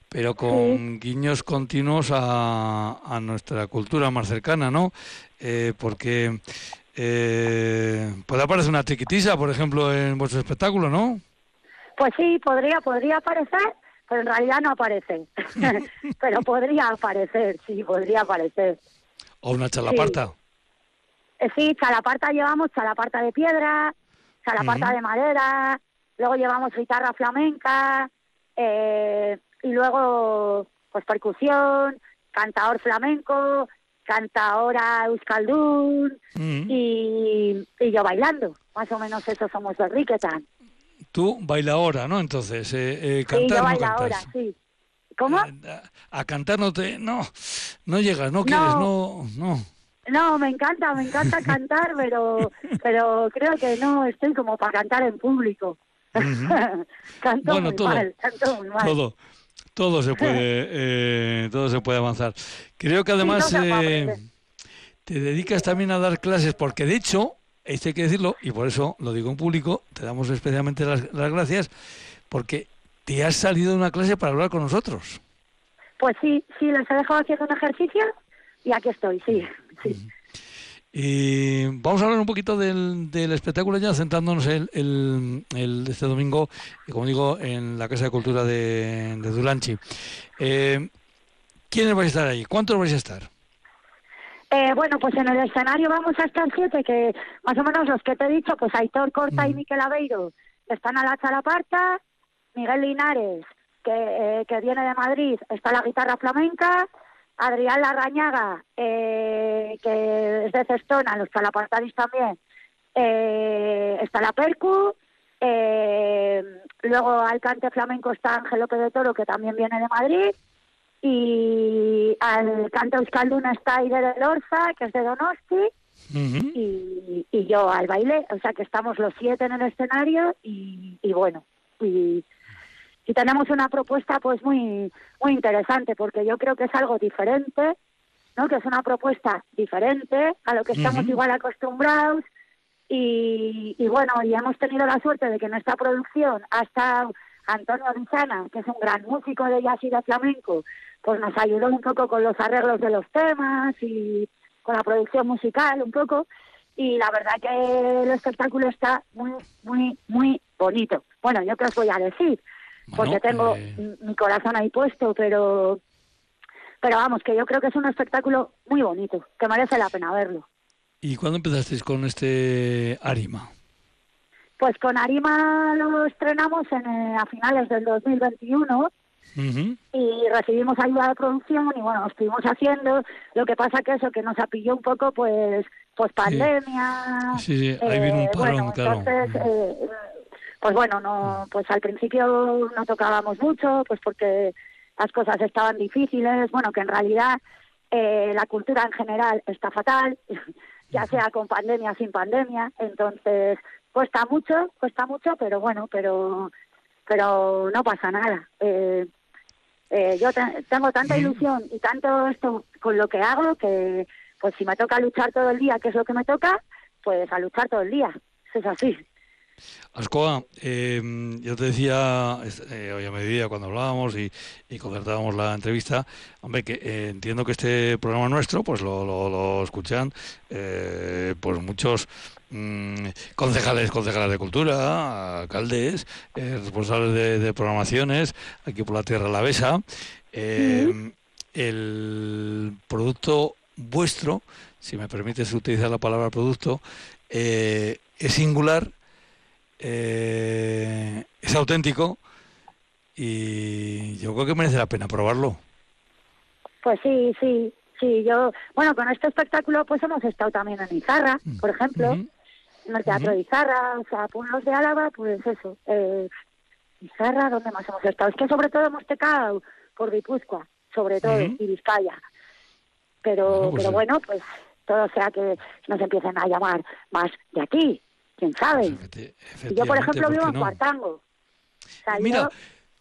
pero con guiños continuos a, a nuestra cultura más cercana, ¿no? Eh, porque eh, puede aparecer una chiquitisa, por ejemplo, en vuestro espectáculo, ¿no? Pues sí, podría, podría aparecer, pero en realidad no aparece. [laughs] pero podría aparecer, sí, podría aparecer. O una chalaparta. Eh, sí, chalaparta llevamos chalaparta de piedra, chalaparta de madera, luego llevamos guitarra flamenca, eh, y luego pues percusión, cantador flamenco, cantadora euskaldun Mm. y, y yo bailando. Más o menos eso somos de Riquetan. Tú baila ahora, ¿no? Entonces, eh, eh, Sí, cantar yo no sí. ¿Cómo? Eh, a cantar no te... No, no llegas, no quieres, no... no. No, me encanta, me encanta [laughs] cantar, pero pero creo que no estoy como para cantar en público. [laughs] canto Bueno, muy todo, mal, canto muy mal. todo, todo se puede, [laughs] eh, todo se puede avanzar. Creo que además no eh, te dedicas también a dar clases, porque de hecho, esto hay que decirlo, y por eso lo digo en público, te damos especialmente las, las gracias, porque te has salido de una clase para hablar con nosotros. Pues sí, sí, les he dejado haciendo un ejercicio y aquí estoy, sí, sí. Y vamos a hablar un poquito del, del espectáculo ya, centrándonos el, el, el- este domingo, como digo, en la Casa de Cultura de, de Duranchi. Eh, ¿Quiénes vais a estar ahí? ¿Cuántos vais a estar? Eh, bueno, pues en el escenario vamos a estar siete, que más o menos los que te he dicho, pues Aitor Corta y Miquel Aveiro están a la chalaparta, Miguel Linares, que, eh, que viene de Madrid, está la guitarra flamenca, Adrián Larrañaga, eh, que es de Cestona, los Chalapartaris también, eh, está la Percu, eh, luego al cante flamenco está Ángel López de Toro, que también viene de Madrid, y al cante euskalduna está Ide de Lorza, que es de Donosti, y, y yo al baile, o sea que estamos los siete en el escenario y, y bueno, y, y tenemos una propuesta pues muy muy interesante porque yo creo que es algo diferente, ¿no? Que es una propuesta diferente a lo que estamos Ujú. igual acostumbrados y, y bueno, y hemos tenido la suerte de que en esta producción ha estado Antonio Rizana, que es un gran músico de jazz y de flamenco, pues nos ayudó un poco con los arreglos de los temas y con la producción musical un poco y la verdad que el espectáculo está muy, muy, muy bonito. Bueno, yo qué os voy a decir, porque tengo m- mi corazón ahí puesto, pero pero vamos, que yo creo que es un espectáculo muy bonito, que merece la pena verlo. ¿Y cuándo empezasteis con este Arima? Pues con Arima lo estrenamos en, eh, a finales del 2021 Ujú. y recibimos ayuda de producción y bueno, lo estuvimos haciendo. Lo que pasa que eso, que nos apilló un poco pues pues pandemia. Sí, sí, ahí vino un parón, bueno, claro. entonces, eh, pues bueno, no, pues al principio no tocábamos mucho, pues porque las cosas estaban difíciles. Bueno, que en realidad eh, la cultura en general está fatal, [laughs] ya sea con pandemia o sin pandemia. Entonces cuesta mucho, cuesta mucho, pero bueno, pero pero no pasa nada. Eh, eh, yo te- tengo tanta ilusión y tanto esto con lo que hago que pues si me toca luchar todo el día, que es lo que me toca, pues a luchar todo el día. Eso es así. Ascoa, eh, yo te decía eh, hoy a mediodía cuando hablábamos y, y concertábamos la entrevista, hombre, que eh, entiendo que este programa nuestro, pues lo, lo, lo escuchan eh, pues muchos mm, concejales, concejales de cultura, alcaldes, eh, responsables de, de programaciones, aquí por la Tierra Alavesa. Eh, El producto vuestro, si me permites utilizar la palabra producto, eh, es singular eh, es auténtico y yo creo que merece la pena probarlo. Pues sí, sí, sí. Yo, bueno, con este espectáculo pues hemos estado también en Izarra, por ejemplo, en el Teatro de Izarra, o sea, pueblos de Álava, pues eso. Eh, Izarra, ¿dónde más hemos estado? Es que sobre todo hemos tocado por Guipúzcoa, sobre todo, Ujú. y Vizcaya. Pero, pues, pero bueno, pues todo sea que nos empiecen a llamar más de aquí, quién sabe. Y yo, por ejemplo, ¿por vivo en? Cuartango. O sea, Mira, yo-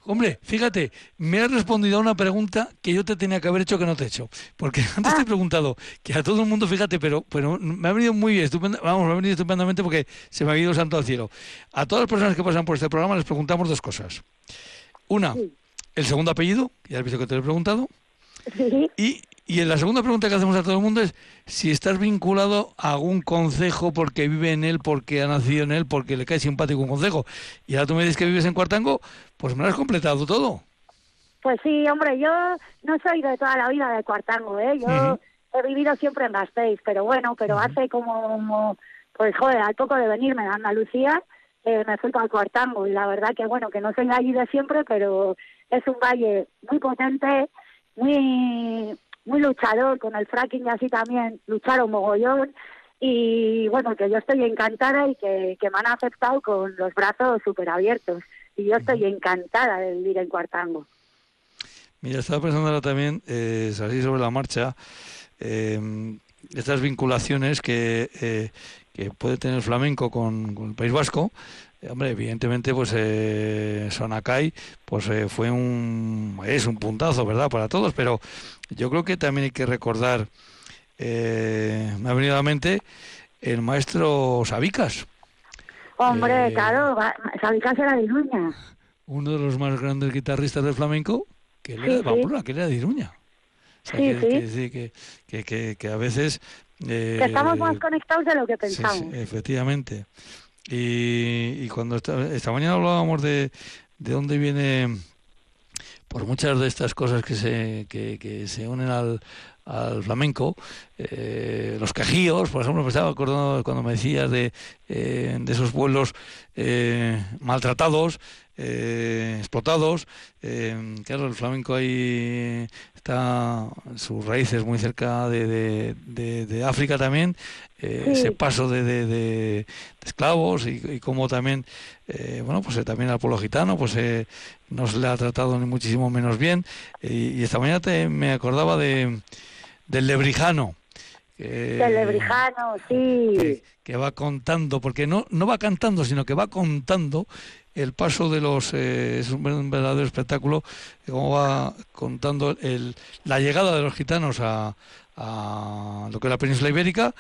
hombre, fíjate, me has respondido a una pregunta que yo te tenía que haber hecho que no te he hecho. Porque [laughs] antes Ah. te he preguntado que a todo el mundo, fíjate, pero, pero me ha venido muy bien, estupenda- vamos, me ha venido estupendamente porque se me ha ido santo al cielo. A todas las personas que pasan por este programa les preguntamos dos cosas. Una, el segundo apellido, que ya has visto que te lo he preguntado. Y, y en la segunda pregunta que hacemos a todo el mundo es si estás vinculado a algún concejo porque vive en él, porque ha nacido en él, porque le cae simpático un concejo. Y ahora tú me dices que vives en Cuartango, pues me lo has completado todo. Pues sí, hombre, yo no soy de toda la vida de Cuartango, ¿eh? Yo he vivido siempre en Gasteiz, pero bueno, pero hace como, pues joder, al poco de venirme de Andalucía, eh, me fui para Cuartango y la verdad que bueno, que no soy de allí de siempre, pero es un valle muy potente, muy muy luchador, con el fracking y así también lucharon mogollón y bueno, que yo estoy encantada y que, que me han aceptado con los brazos súper abiertos y yo estoy encantada de vivir en Cuartango. Mira, estaba pensando ahora también, eh, así sobre la marcha, eh, estas vinculaciones que, eh, que puede tener el flamenco con, con el País Vasco. Eh, hombre, evidentemente, pues eh, Sonacay pues, eh, fue un, es un puntazo, ¿verdad?, para todos, pero yo creo que también hay que recordar, eh, me ha venido a la mente, el maestro Sabicas, Hombre, Eh, claro, Sabicas era de Iruña. uno de los más grandes guitarristas del flamenco, que él Sí, era de sí. Pamplona, que él era de Iruña. O sea, Sí, que, sí. que que, que, que- a veces... eh, Que estamos más conectados de lo que pensamos. sí, efectivamente. Y, cuando esta, mañana hablábamos de, de dónde viene, por muchas de estas cosas que se, que, que se unen al, al flamenco, eh, los quejíos, por ejemplo, me estaba acordando cuando me decías de, eh, de esos pueblos eh, maltratados, eh, explotados. Eh, claro, el flamenco ahí está, sus raíces muy cerca de, de- de- de África también, eh, Sí. ese paso de, esclavos y, y cómo también, eh, bueno, pues eh, también al pueblo gitano, pues eh, no se le ha tratado ni muchísimo menos bien. Y, esta mañana te- me acordaba de, del lebrijano. Lebrijano, sí. que, que va contando, porque no, no va cantando, sino que va contando el paso de los... eh, es un, ver- un verdadero espectáculo, cómo va contando el, la llegada de los gitanos a, a lo que es la península ibérica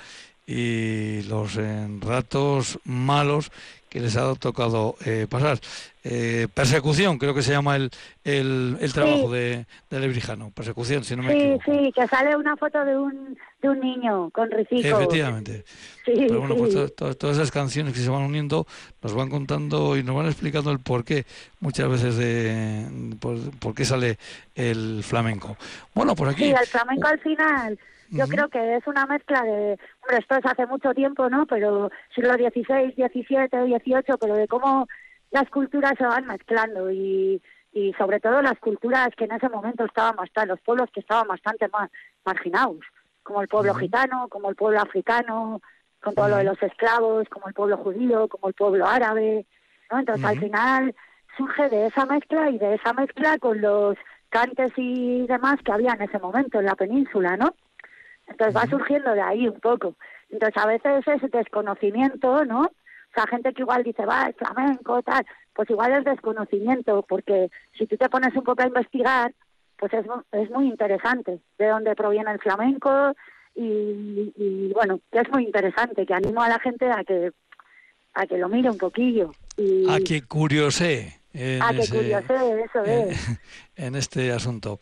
y los eh, ratos malos que les ha tocado eh, pasar. Eh, persecución, creo que se llama el, el, el trabajo de, de Lebrijano. Persecución, si no me Sí, equivoco. sí, que sale una foto de un, de un niño con ricico. Efectivamente. Sí, Pero bueno, pues sí. to- to- todas esas canciones que se van uniendo nos van contando y nos van explicando el porqué muchas veces de por, por qué sale el flamenco. Bueno, por aquí. Sí, el flamenco al final, yo creo que es una mezcla de, hombre, esto es hace mucho tiempo, ¿no? Pero siglo XVI, XVII, XVIII, pero de cómo las culturas se van mezclando y, y sobre todo las culturas que en ese momento estaban bastante, los pueblos que estaban bastante más marginados, como el pueblo gitano, como el pueblo africano, con todo lo de los esclavos, como el pueblo judío, como el pueblo árabe, ¿no? Entonces al final surge de esa mezcla y de esa mezcla con los cantes y demás que había en ese momento en la península, ¿no? Entonces va surgiendo de ahí un poco. Entonces a veces es desconocimiento, ¿no? O sea, gente que igual dice, va, es flamenco, tal, pues igual es desconocimiento, porque si tú te pones un poco a investigar, pues es, es muy interesante de dónde proviene el flamenco y, y, bueno, que es muy interesante, que animo a la gente a que a que lo mire un poquillo y A que curiosee. en a que ese- eso es. [laughs] en este asunto.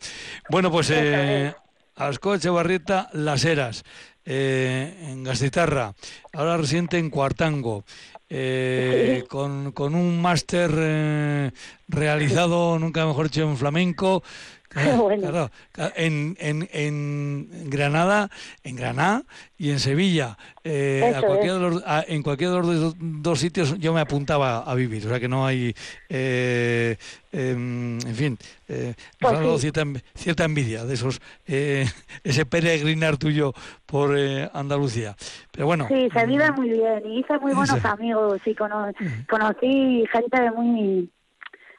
Bueno, pues eh, Asco Echevarrieta Las Heras, eh, en Gastitarra, ahora residente en Cuartango, eh, con, con un máster eh, realizado, nunca mejor dicho, en flamenco. Claro, [laughs] claro, ca- en, en, en Granada, en Granada y en Sevilla. Eh, a cualquiera de los- a- en cualquiera de los dos, dos sitios yo me apuntaba a vivir, o sea que no hay, eh, em, en fin, eh, nos Pues ha dado sí. cierta, cierta envidia de esos, eh, [laughs] ese peregrinar tuyo por eh, Andalucía. Pero bueno, Sí, se vive muy bien y hice muy [laughs] buenos amigos y cono- conocí gente muy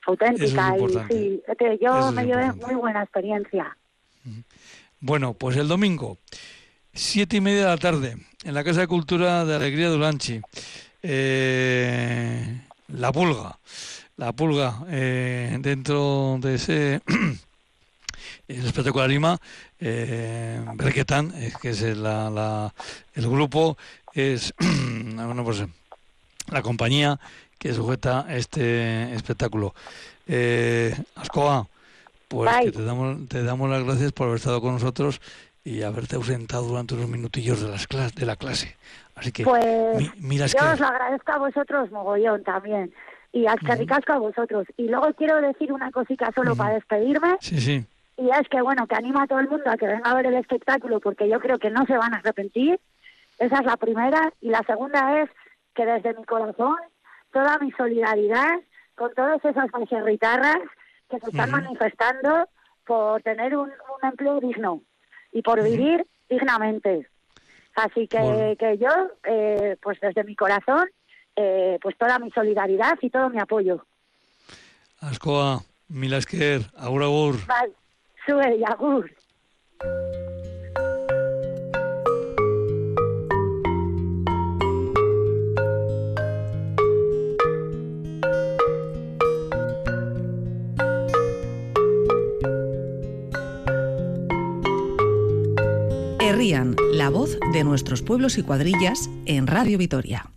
auténtica es y sí, yo es me llevé muy buena experiencia. Bueno, pues el domingo, siete y media de la tarde, en la Casa de Cultura de Alegría de Ulanchi, eh, La Pulga, La Pulga, eh, dentro de ese [clears throat] el espectáculo Arima, eh, eh, que es la, la- el grupo, es [clears throat] bueno, pues, la compañía que sujeta este espectáculo. Eh, Ascoa, pues Bye. que te damos, te damos las gracias por haber estado con nosotros y haberte ausentado durante unos minutillos de, las clas de la clase. Así que, Pues mi- mira, yo que- os lo agradezco a vosotros mogollón también y a Casco a vosotros. Y luego quiero decir una cosita solo para despedirme Sí, sí. y es que bueno, que animo a todo el mundo a que venga a ver el espectáculo porque yo creo que no se van a arrepentir. Esa es la primera y la segunda es que desde mi corazón toda mi solidaridad con todas esas guitarras que se están manifestando por tener un, un empleo digno y por vivir dignamente. Así que, Bueno. que yo, eh, pues desde mi corazón, eh, pues toda mi solidaridad y todo mi apoyo. Ascoa, Milasker, Agur Agur. Vale, sube y agur. La voz de nuestros pueblos y cuadrillas en Radio Vitoria.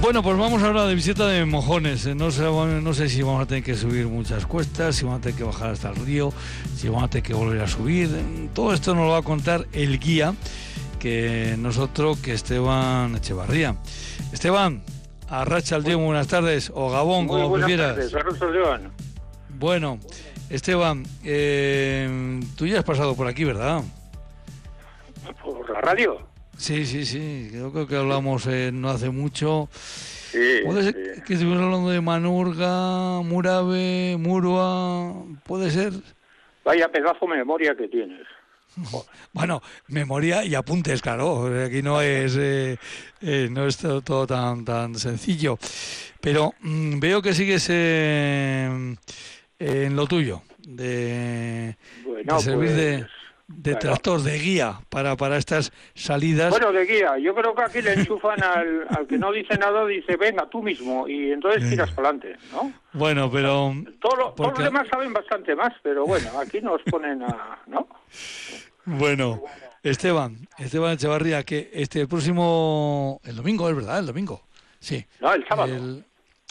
Bueno, pues vamos ahora de visita de mojones. Eh, No sé, no sé si vamos a tener que subir muchas cuestas, si vamos a tener que bajar hasta el río, si vamos a tener que volver a subir. Todo esto nos lo va a contar el guía, que nosotros, que Esteban Echevarría. Esteban, Arracha al Diego, buenas tardes, o Gabón, Muy como buenas prefieras. tardes, León. Bueno, Esteban, eh, tú ya has pasado por aquí, ¿verdad? ¿Por la radio? Sí, sí, sí, yo creo que hablamos eh, no hace mucho. Sí, Puede ser sí. que estuvimos hablando de Manurga, Murave, Murua, puede ser. Vaya pedazo de memoria que tienes. Bueno, memoria y apuntes, claro. Aquí no es eh, eh, no es todo, todo tan tan sencillo. Pero mm, veo que sigues eh, en lo tuyo, de, Bueno, de servir pues, de, de claro. tractor, de guía para, para estas salidas. Bueno, de guía, yo creo que aquí le enchufan al, al que no dice nada, dice, venga, tú mismo, y entonces tiras para adelante, ¿no? Bueno, pero Todo lo- todos Porque- los demás saben bastante más, pero bueno, aquí nos ponen a... ¿no? Bueno, Esteban, Esteban Echevarría, que este el próximo, el domingo, es verdad, el domingo, sí. No, el sábado. El,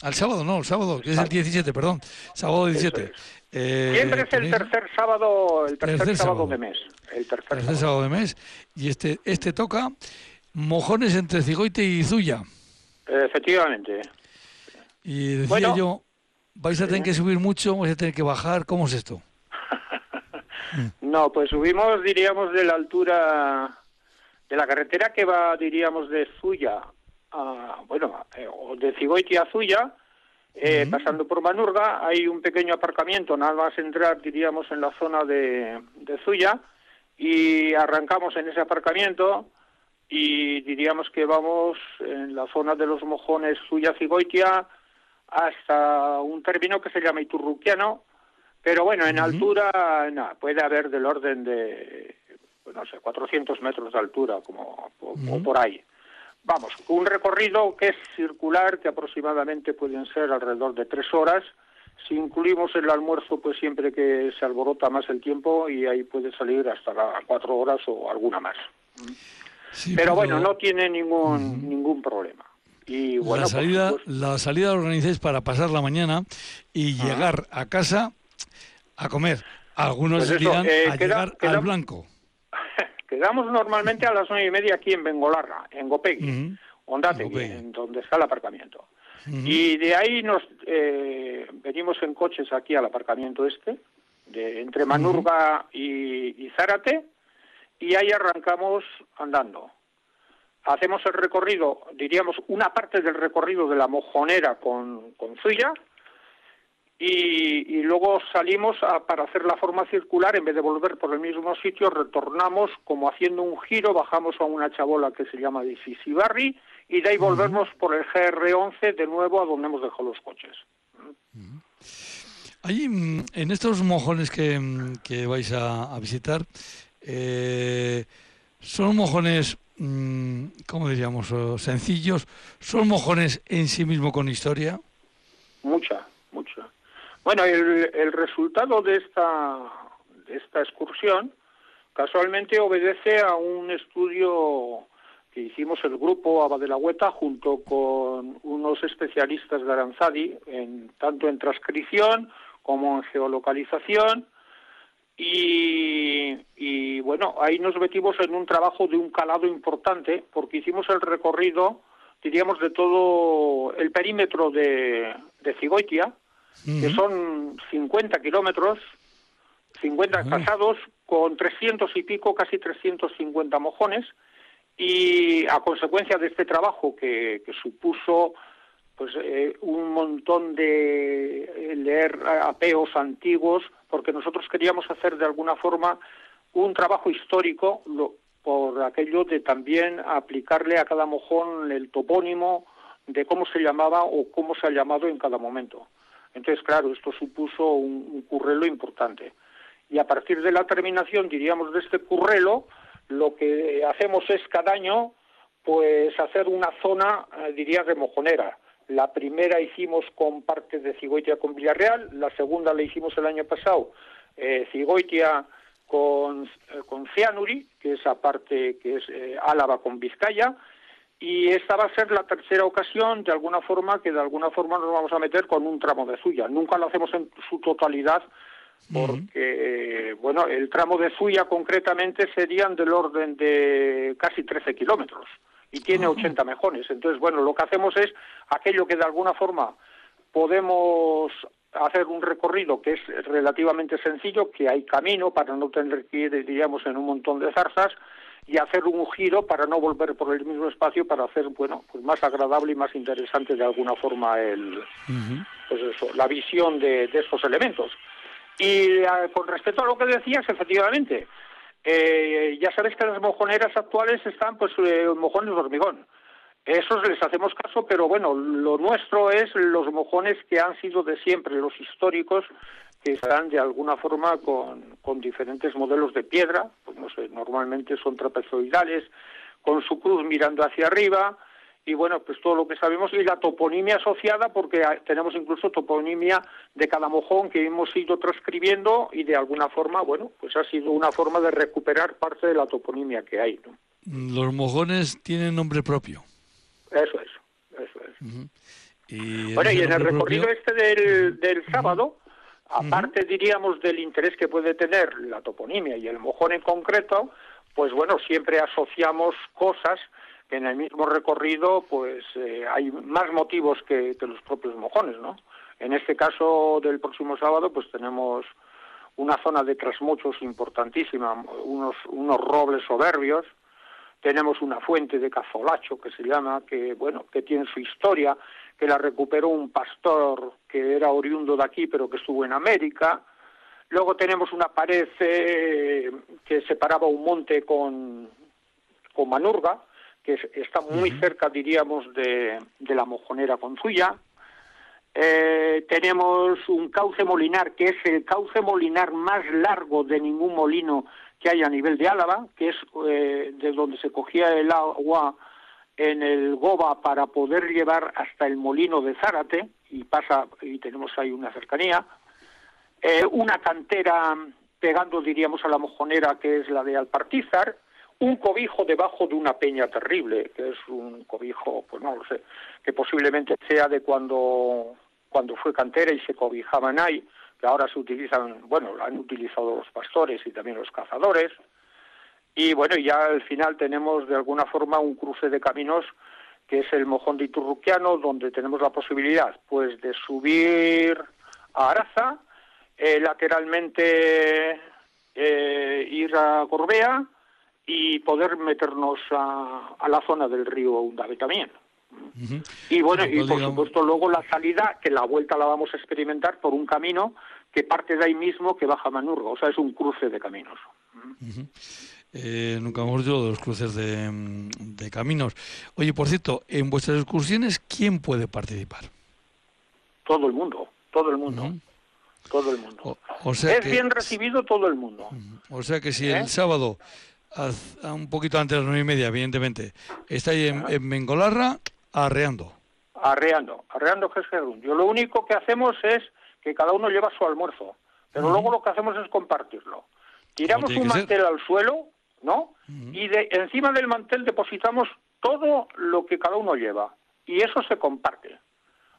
al sábado, no, el sábado, que es el 17, perdón, sábado 17. Eh, Siempre es el tercer sábado, el tercer, Tercer sábado, sábado. de mes. El tercer, tercer sábado. sábado de mes, y este, este toca mojones entre Cigoite y Zuya. Efectivamente. Y decía Bueno. yo, vais a tener que subir mucho, vais a tener que bajar, ¿cómo es esto? No, pues subimos, diríamos, de la altura de la carretera que va, diríamos, de Zuya a, bueno, eh, o de Cigoiti a Zuya, eh, pasando por Manurga, hay un pequeño aparcamiento, nada más entrar, diríamos, en la zona de, de Zuya, y arrancamos en ese aparcamiento y diríamos que vamos en la zona de los mojones Zuya-Cigoitia hasta un término que se llama Iturruquiano, pero bueno, en altura nada, puede haber del orden de, no sé, 400 metros de altura, como o- o por ahí. Vamos, un recorrido que es circular, que aproximadamente pueden ser alrededor de tres horas. Si incluimos el almuerzo, pues siempre que se alborota más el tiempo y ahí puede salir hasta las cuatro horas o alguna más. Sí, pero bueno, no tiene ningún ningún problema. Y bueno, la salida, la salida la organizáis para pasar la mañana y llegar a casa a comer. Algunos Pues eso, dirán eh, a queda- llegar queda- al blanco. [laughs] quedamos normalmente a las nueve y media aquí en Bengolarra, en Gopegui. Ujú. Ondategui, Gopegui. en donde está el aparcamiento. Y de ahí nos eh, venimos en coches aquí al aparcamiento este, de, entre Manurga y, y Zárate, y ahí arrancamos andando. Hacemos el recorrido, diríamos, una parte del recorrido de la mojonera con, con Zuya, y, y luego salimos a- para hacer la forma circular, en vez de volver por el mismo sitio, retornamos como haciendo un giro, bajamos a una chabola que se llama de Sisibarri y de ahí volvemos por el GR11 de nuevo a donde hemos dejado los coches. Allí, mm, en estos mojones que, mm, que vais a, a visitar, eh, son mojones, mm, ¿cómo diríamos? sencillos, son mojones en sí mismo con historia. Mucha. Bueno, el, el resultado de esta, de esta excursión casualmente obedece a un estudio que hicimos el grupo Aba de la Hueta junto con unos especialistas de Aranzadi, en, tanto en transcripción como en geolocalización. Y, y, bueno, ahí nos metimos en un trabajo de un calado importante porque hicimos el recorrido, diríamos, de todo el perímetro de, de Cigoitia, que son 50 kilómetros, 50 casados, con 300 y pico, casi 350 mojones, y a consecuencia de este trabajo que, que supuso pues eh, un montón de eh, leer apeos antiguos, porque nosotros queríamos hacer de alguna forma un trabajo histórico lo- por aquello de también aplicarle a cada mojón el topónimo de cómo se llamaba o cómo se ha llamado en cada momento. Entonces, claro, esto supuso un, currelo importante. Y a partir de la terminación, diríamos, de este currelo, lo que hacemos es cada año, pues hacer una zona, eh, diría, de mojonera. La primera hicimos con parte de Cigoitia con Villarreal, la segunda la hicimos el año pasado, eh, Cigoitia con, eh, con Cianuri, que es aparte que es eh, Álava con Vizcaya, y esta va a ser la tercera ocasión, de alguna forma, que de alguna forma nos vamos a meter con un tramo de Zuya. Nunca lo hacemos en su totalidad, porque, bueno, el tramo de Zuya concretamente serían del orden de casi 13 kilómetros. y tiene 80 mejones. Entonces, bueno, lo que hacemos es aquello que de alguna forma podemos hacer un recorrido que es relativamente sencillo, que hay camino para no tener que ir, diríamos, en un montón de zarzas y hacer un giro para no volver por el mismo espacio para hacer, bueno, pues más agradable y más interesante de alguna forma el, pues eso, la visión de, de estos elementos. Y eh, con respecto a lo que decías, efectivamente, eh, ya sabes que las mojoneras actuales están, pues, eh, mojones de hormigón. Esos les hacemos caso, pero bueno, lo nuestro es los mojones que han sido de siempre, los históricos, que están de alguna forma con, con diferentes modelos de piedra, pues no sé, normalmente son trapezoidales, con su cruz mirando hacia arriba, y bueno, pues todo lo que sabemos y la toponimia asociada, porque tenemos incluso toponimia de cada mojón que hemos ido transcribiendo y de alguna forma, bueno, pues ha sido una forma de recuperar parte de la toponimia que hay, ¿no? Los mojones tienen nombre propio. Eso es, eso es. Y Bueno, y en el recorrido propio- este del, del sábado, aparte, diríamos, del interés que puede tener la toponimia y el mojón en concreto, pues bueno, siempre asociamos cosas que en el mismo recorrido, pues eh, hay más motivos que, que los propios mojones, ¿no? En este caso del próximo sábado, pues tenemos una zona de trasmuchos importantísima, unos, unos robles soberbios, tenemos una fuente de cazolacho que se llama, que bueno, que tiene su historia, que la recuperó un pastor que era oriundo de aquí, pero que estuvo en América. Luego tenemos una pared eh, que separaba un monte con, con Manurga, que es- está muy cerca, diríamos, de, de la mojonera con Zuya. Eh, tenemos un cauce molinar, que es el cauce molinar más largo de ningún molino que hay a nivel de Álava, que es eh, de donde se cogía el agua en el Goba para poder llevar hasta el molino de Zárate, y pasa, y tenemos ahí una cercanía. Eh, una cantera pegando, diríamos, a la mojonera, que es la de Alpartízar, un cobijo debajo de una peña terrible, que es un cobijo, pues no lo sé, que posiblemente sea de cuando, cuando fue cantera y se cobijaban ahí, que ahora se utilizan, bueno, lo han utilizado los pastores y también los cazadores. Y bueno, ya al final tenemos de alguna forma un cruce de caminos que es el mojón de Iturruquiano, donde tenemos la posibilidad pues de subir a Araza, eh, lateralmente eh, ir a Corbea y poder meternos a, a la zona del río Undave también. Ujú. Y bueno, y por digamos- supuesto luego la salida, que la vuelta la vamos a experimentar por un camino que parte de ahí mismo que baja a Manurga, o sea, es un cruce de caminos. Ujú. Eh, nunca hemos dicho de los cruces de, de caminos. Oye, por cierto, en vuestras excursiones, ¿quién puede participar? Todo el mundo, todo el mundo, todo el mundo. O, o sea es que, bien recibido todo el mundo. o sea que si ¿Eh? el sábado, a un poquito antes de las nueve y media, evidentemente, estáis en, en Mengolarra, arreando. Arreando, arreando que es Gerún. Yo lo único que hacemos es que cada uno lleva su almuerzo, pero luego lo que hacemos es compartirlo. Tiramos un ser. mantel al suelo, ¿no? Y de, encima del mantel depositamos todo lo que cada uno lleva. Y eso se comparte.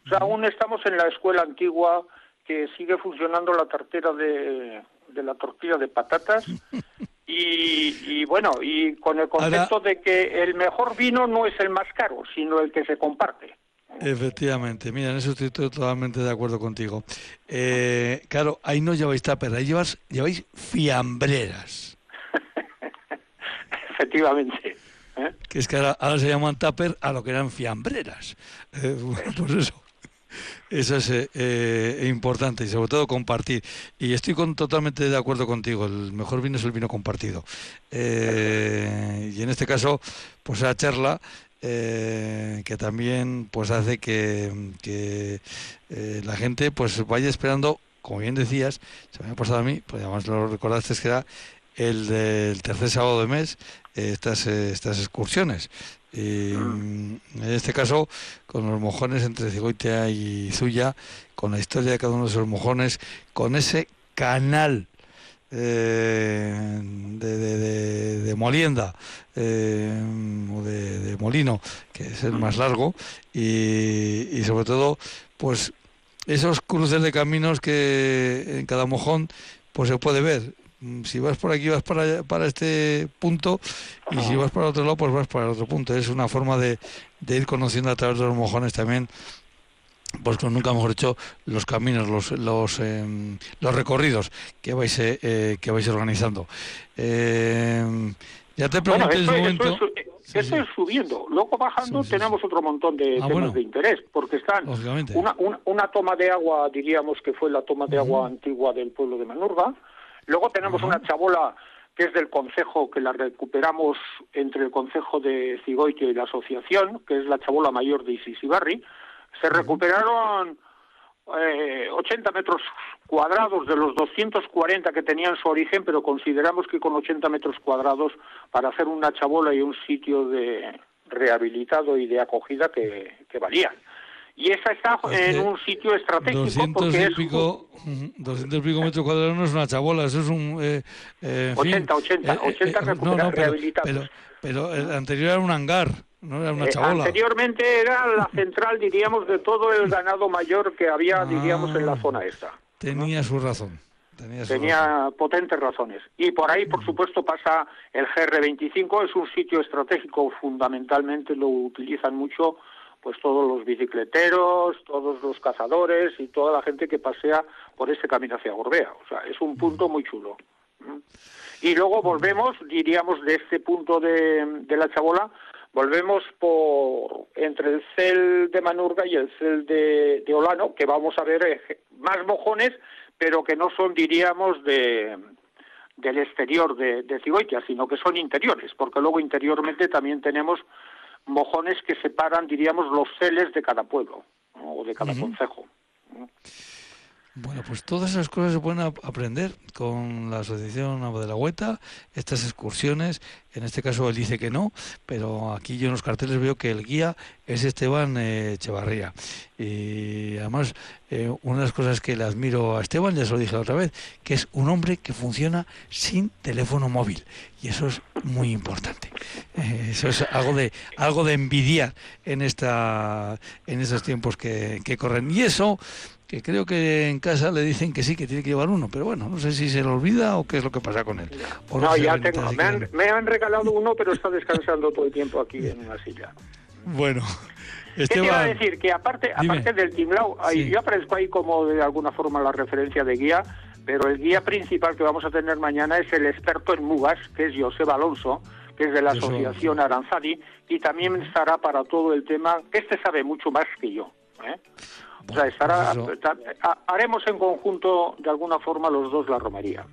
O sea, aún estamos en la escuela antigua que sigue funcionando la tartera de, de la tortilla de patatas. [laughs] Y, y bueno, y con el concepto de que el mejor vino no es el más caro, sino el que se comparte. Efectivamente, mira, en eso estoy to- totalmente de acuerdo contigo. Eh, claro, ahí no lleváis tupper, ahí llevas, lleváis fiambreras, Efectivamente. ¿eh? que es que ahora, se llaman tupper a lo que eran fiambreras. Eh, bueno, pues eso. Eso es eh, eh, importante y sobre todo compartir. Y estoy con, totalmente de acuerdo contigo, el mejor vino es el vino compartido. Y en este caso, pues la charla que también pues hace que, que, la gente pues vaya esperando, como bien decías, se me ha pasado a mí, pues además lo recordaste que era el del tercer sábado de mes, eh, estas, eh, estas excursiones. Y, mm, en este caso, con los mojones entre Cigoitia y Zuya, con la historia de cada uno de esos mojones, con ese canal eh, de, de, de- molienda o de molino, que es el más largo, y, y sobre todo, pues esos cruces de caminos que en cada mojón pues se puede ver. Mm, si vas por aquí vas para, para este punto y si vas para otro lado pues vas para el otro punto. Es una forma de, de ir conociendo a través de los mojones también pues nunca mejor dicho los caminos los los, em, los recorridos que vais eh, eh, que vais organizando Em, ya te Bueno, pregunté en esto, su esto momento es, esto es subiendo. Luego bajando tenemos otro montón de Ah, temas bueno. de interés, porque están una, una, una toma de agua, diríamos que fue la toma de agua antigua del pueblo de Manurga. Luego tenemos una chabola que es del concejo, que la recuperamos entre el concejo de Cigoitia y la asociación, que es la chabola mayor de Isisibarri. Se recuperaron eh, 80 metros cuadrados de los 240 que tenían su origen, pero consideramos que con 80 metros cuadrados para hacer una chabola y un sitio de rehabilitado y de acogida que, que valían. Y esa está Es en un sitio estratégico 200 porque y es pico, ujú, 200 y pico metros cuadrados no es una chabola, eso es un... eh, eh, en fin, 80, 80, 80 no, recupera- no, pero, rehabilitados. pero, pero el anterior era un hangar, no era una Eh, chabola. anteriormente era la [laughs] central, diríamos, de todo el [laughs] ganado mayor que había, diríamos, en la Ah. zona esta. Tenía su razón. Tenía su razón. Tenía potentes razones. Y por ahí, por supuesto, pasa el GR25, es un sitio estratégico, fundamentalmente lo utilizan mucho pues todos los bicicleteros, todos los cazadores y toda la gente que pasea por ese camino hacia Gorbea. O sea, es un punto muy chulo. Y luego volvemos, diríamos, de este punto de, de la Chabola, volvemos por entre el cel de Manurga y el cel de, de Olano, que vamos a ver eh, más mojones, pero que no son, diríamos, de del exterior de, de sino que son interiores, porque luego interiormente también tenemos mojones que separan, diríamos, los celes de cada pueblo ¿no? o de cada concejo. Bueno, pues todas esas cosas se pueden ap- aprender con la Asociación de la Hueta, estas excursiones, en este caso él dice que no, pero aquí yo en los carteles veo que el guía es Esteban eh, Echevarría. Y además, eh, una de las cosas que le admiro a Esteban, ya se lo dije la otra vez, que es un hombre que funciona sin teléfono móvil. Y eso es muy importante. Eh, eso es algo de, algo de envidiar en, esta, en estos tiempos que, que corren. Y eso que creo que en casa le dicen que sí, que tiene que llevar uno, pero bueno, no sé si se le olvida o qué es lo que pasa con él. O No, ya tengo. Me han, me han regalado uno, pero está descansando todo el tiempo aquí en una silla. Bueno, ¿Qué te iba a Esteban, decir? Que aparte, Dime. aparte del Timlau, ahí, Sí. yo aparezco ahí como de alguna forma la referencia de guía, pero el guía principal que vamos a tener mañana es el experto en mugas, que es Joseba Alonso, que es de la Joseba Asociación Aranzadi, y también estará para todo el tema, que este sabe mucho más que yo. ¿eh? O sea, estará, pues ha- haremos en conjunto, de alguna forma, los dos la romería.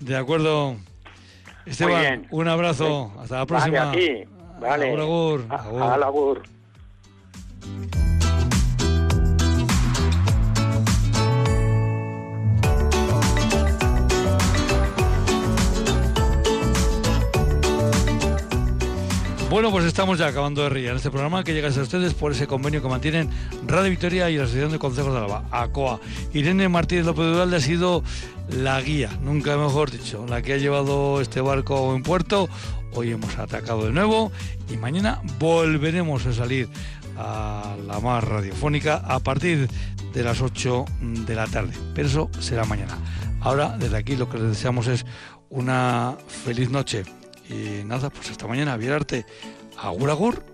de acuerdo. Esteban, bien. un abrazo, hasta la próxima. Vale, aquí. Vale. Agur, agur, A- agur. al agur. Bueno, pues estamos ya acabando de reír en este programa que llega a ustedes por ese convenio que mantienen Radio Victoria y la Asociación de Consejos de Álava, ACOA. Irene Martínez López Duralde ha sido la guía, nunca mejor dicho, la que ha llevado este barco en puerto. Hoy hemos atacado de nuevo y mañana volveremos a salir a la mar radiofónica a partir de las 8 de la tarde. Pero eso será mañana. Ahora, desde aquí, lo que les deseamos es una feliz noche. Y nada, pues hasta mañana. Agur, agur.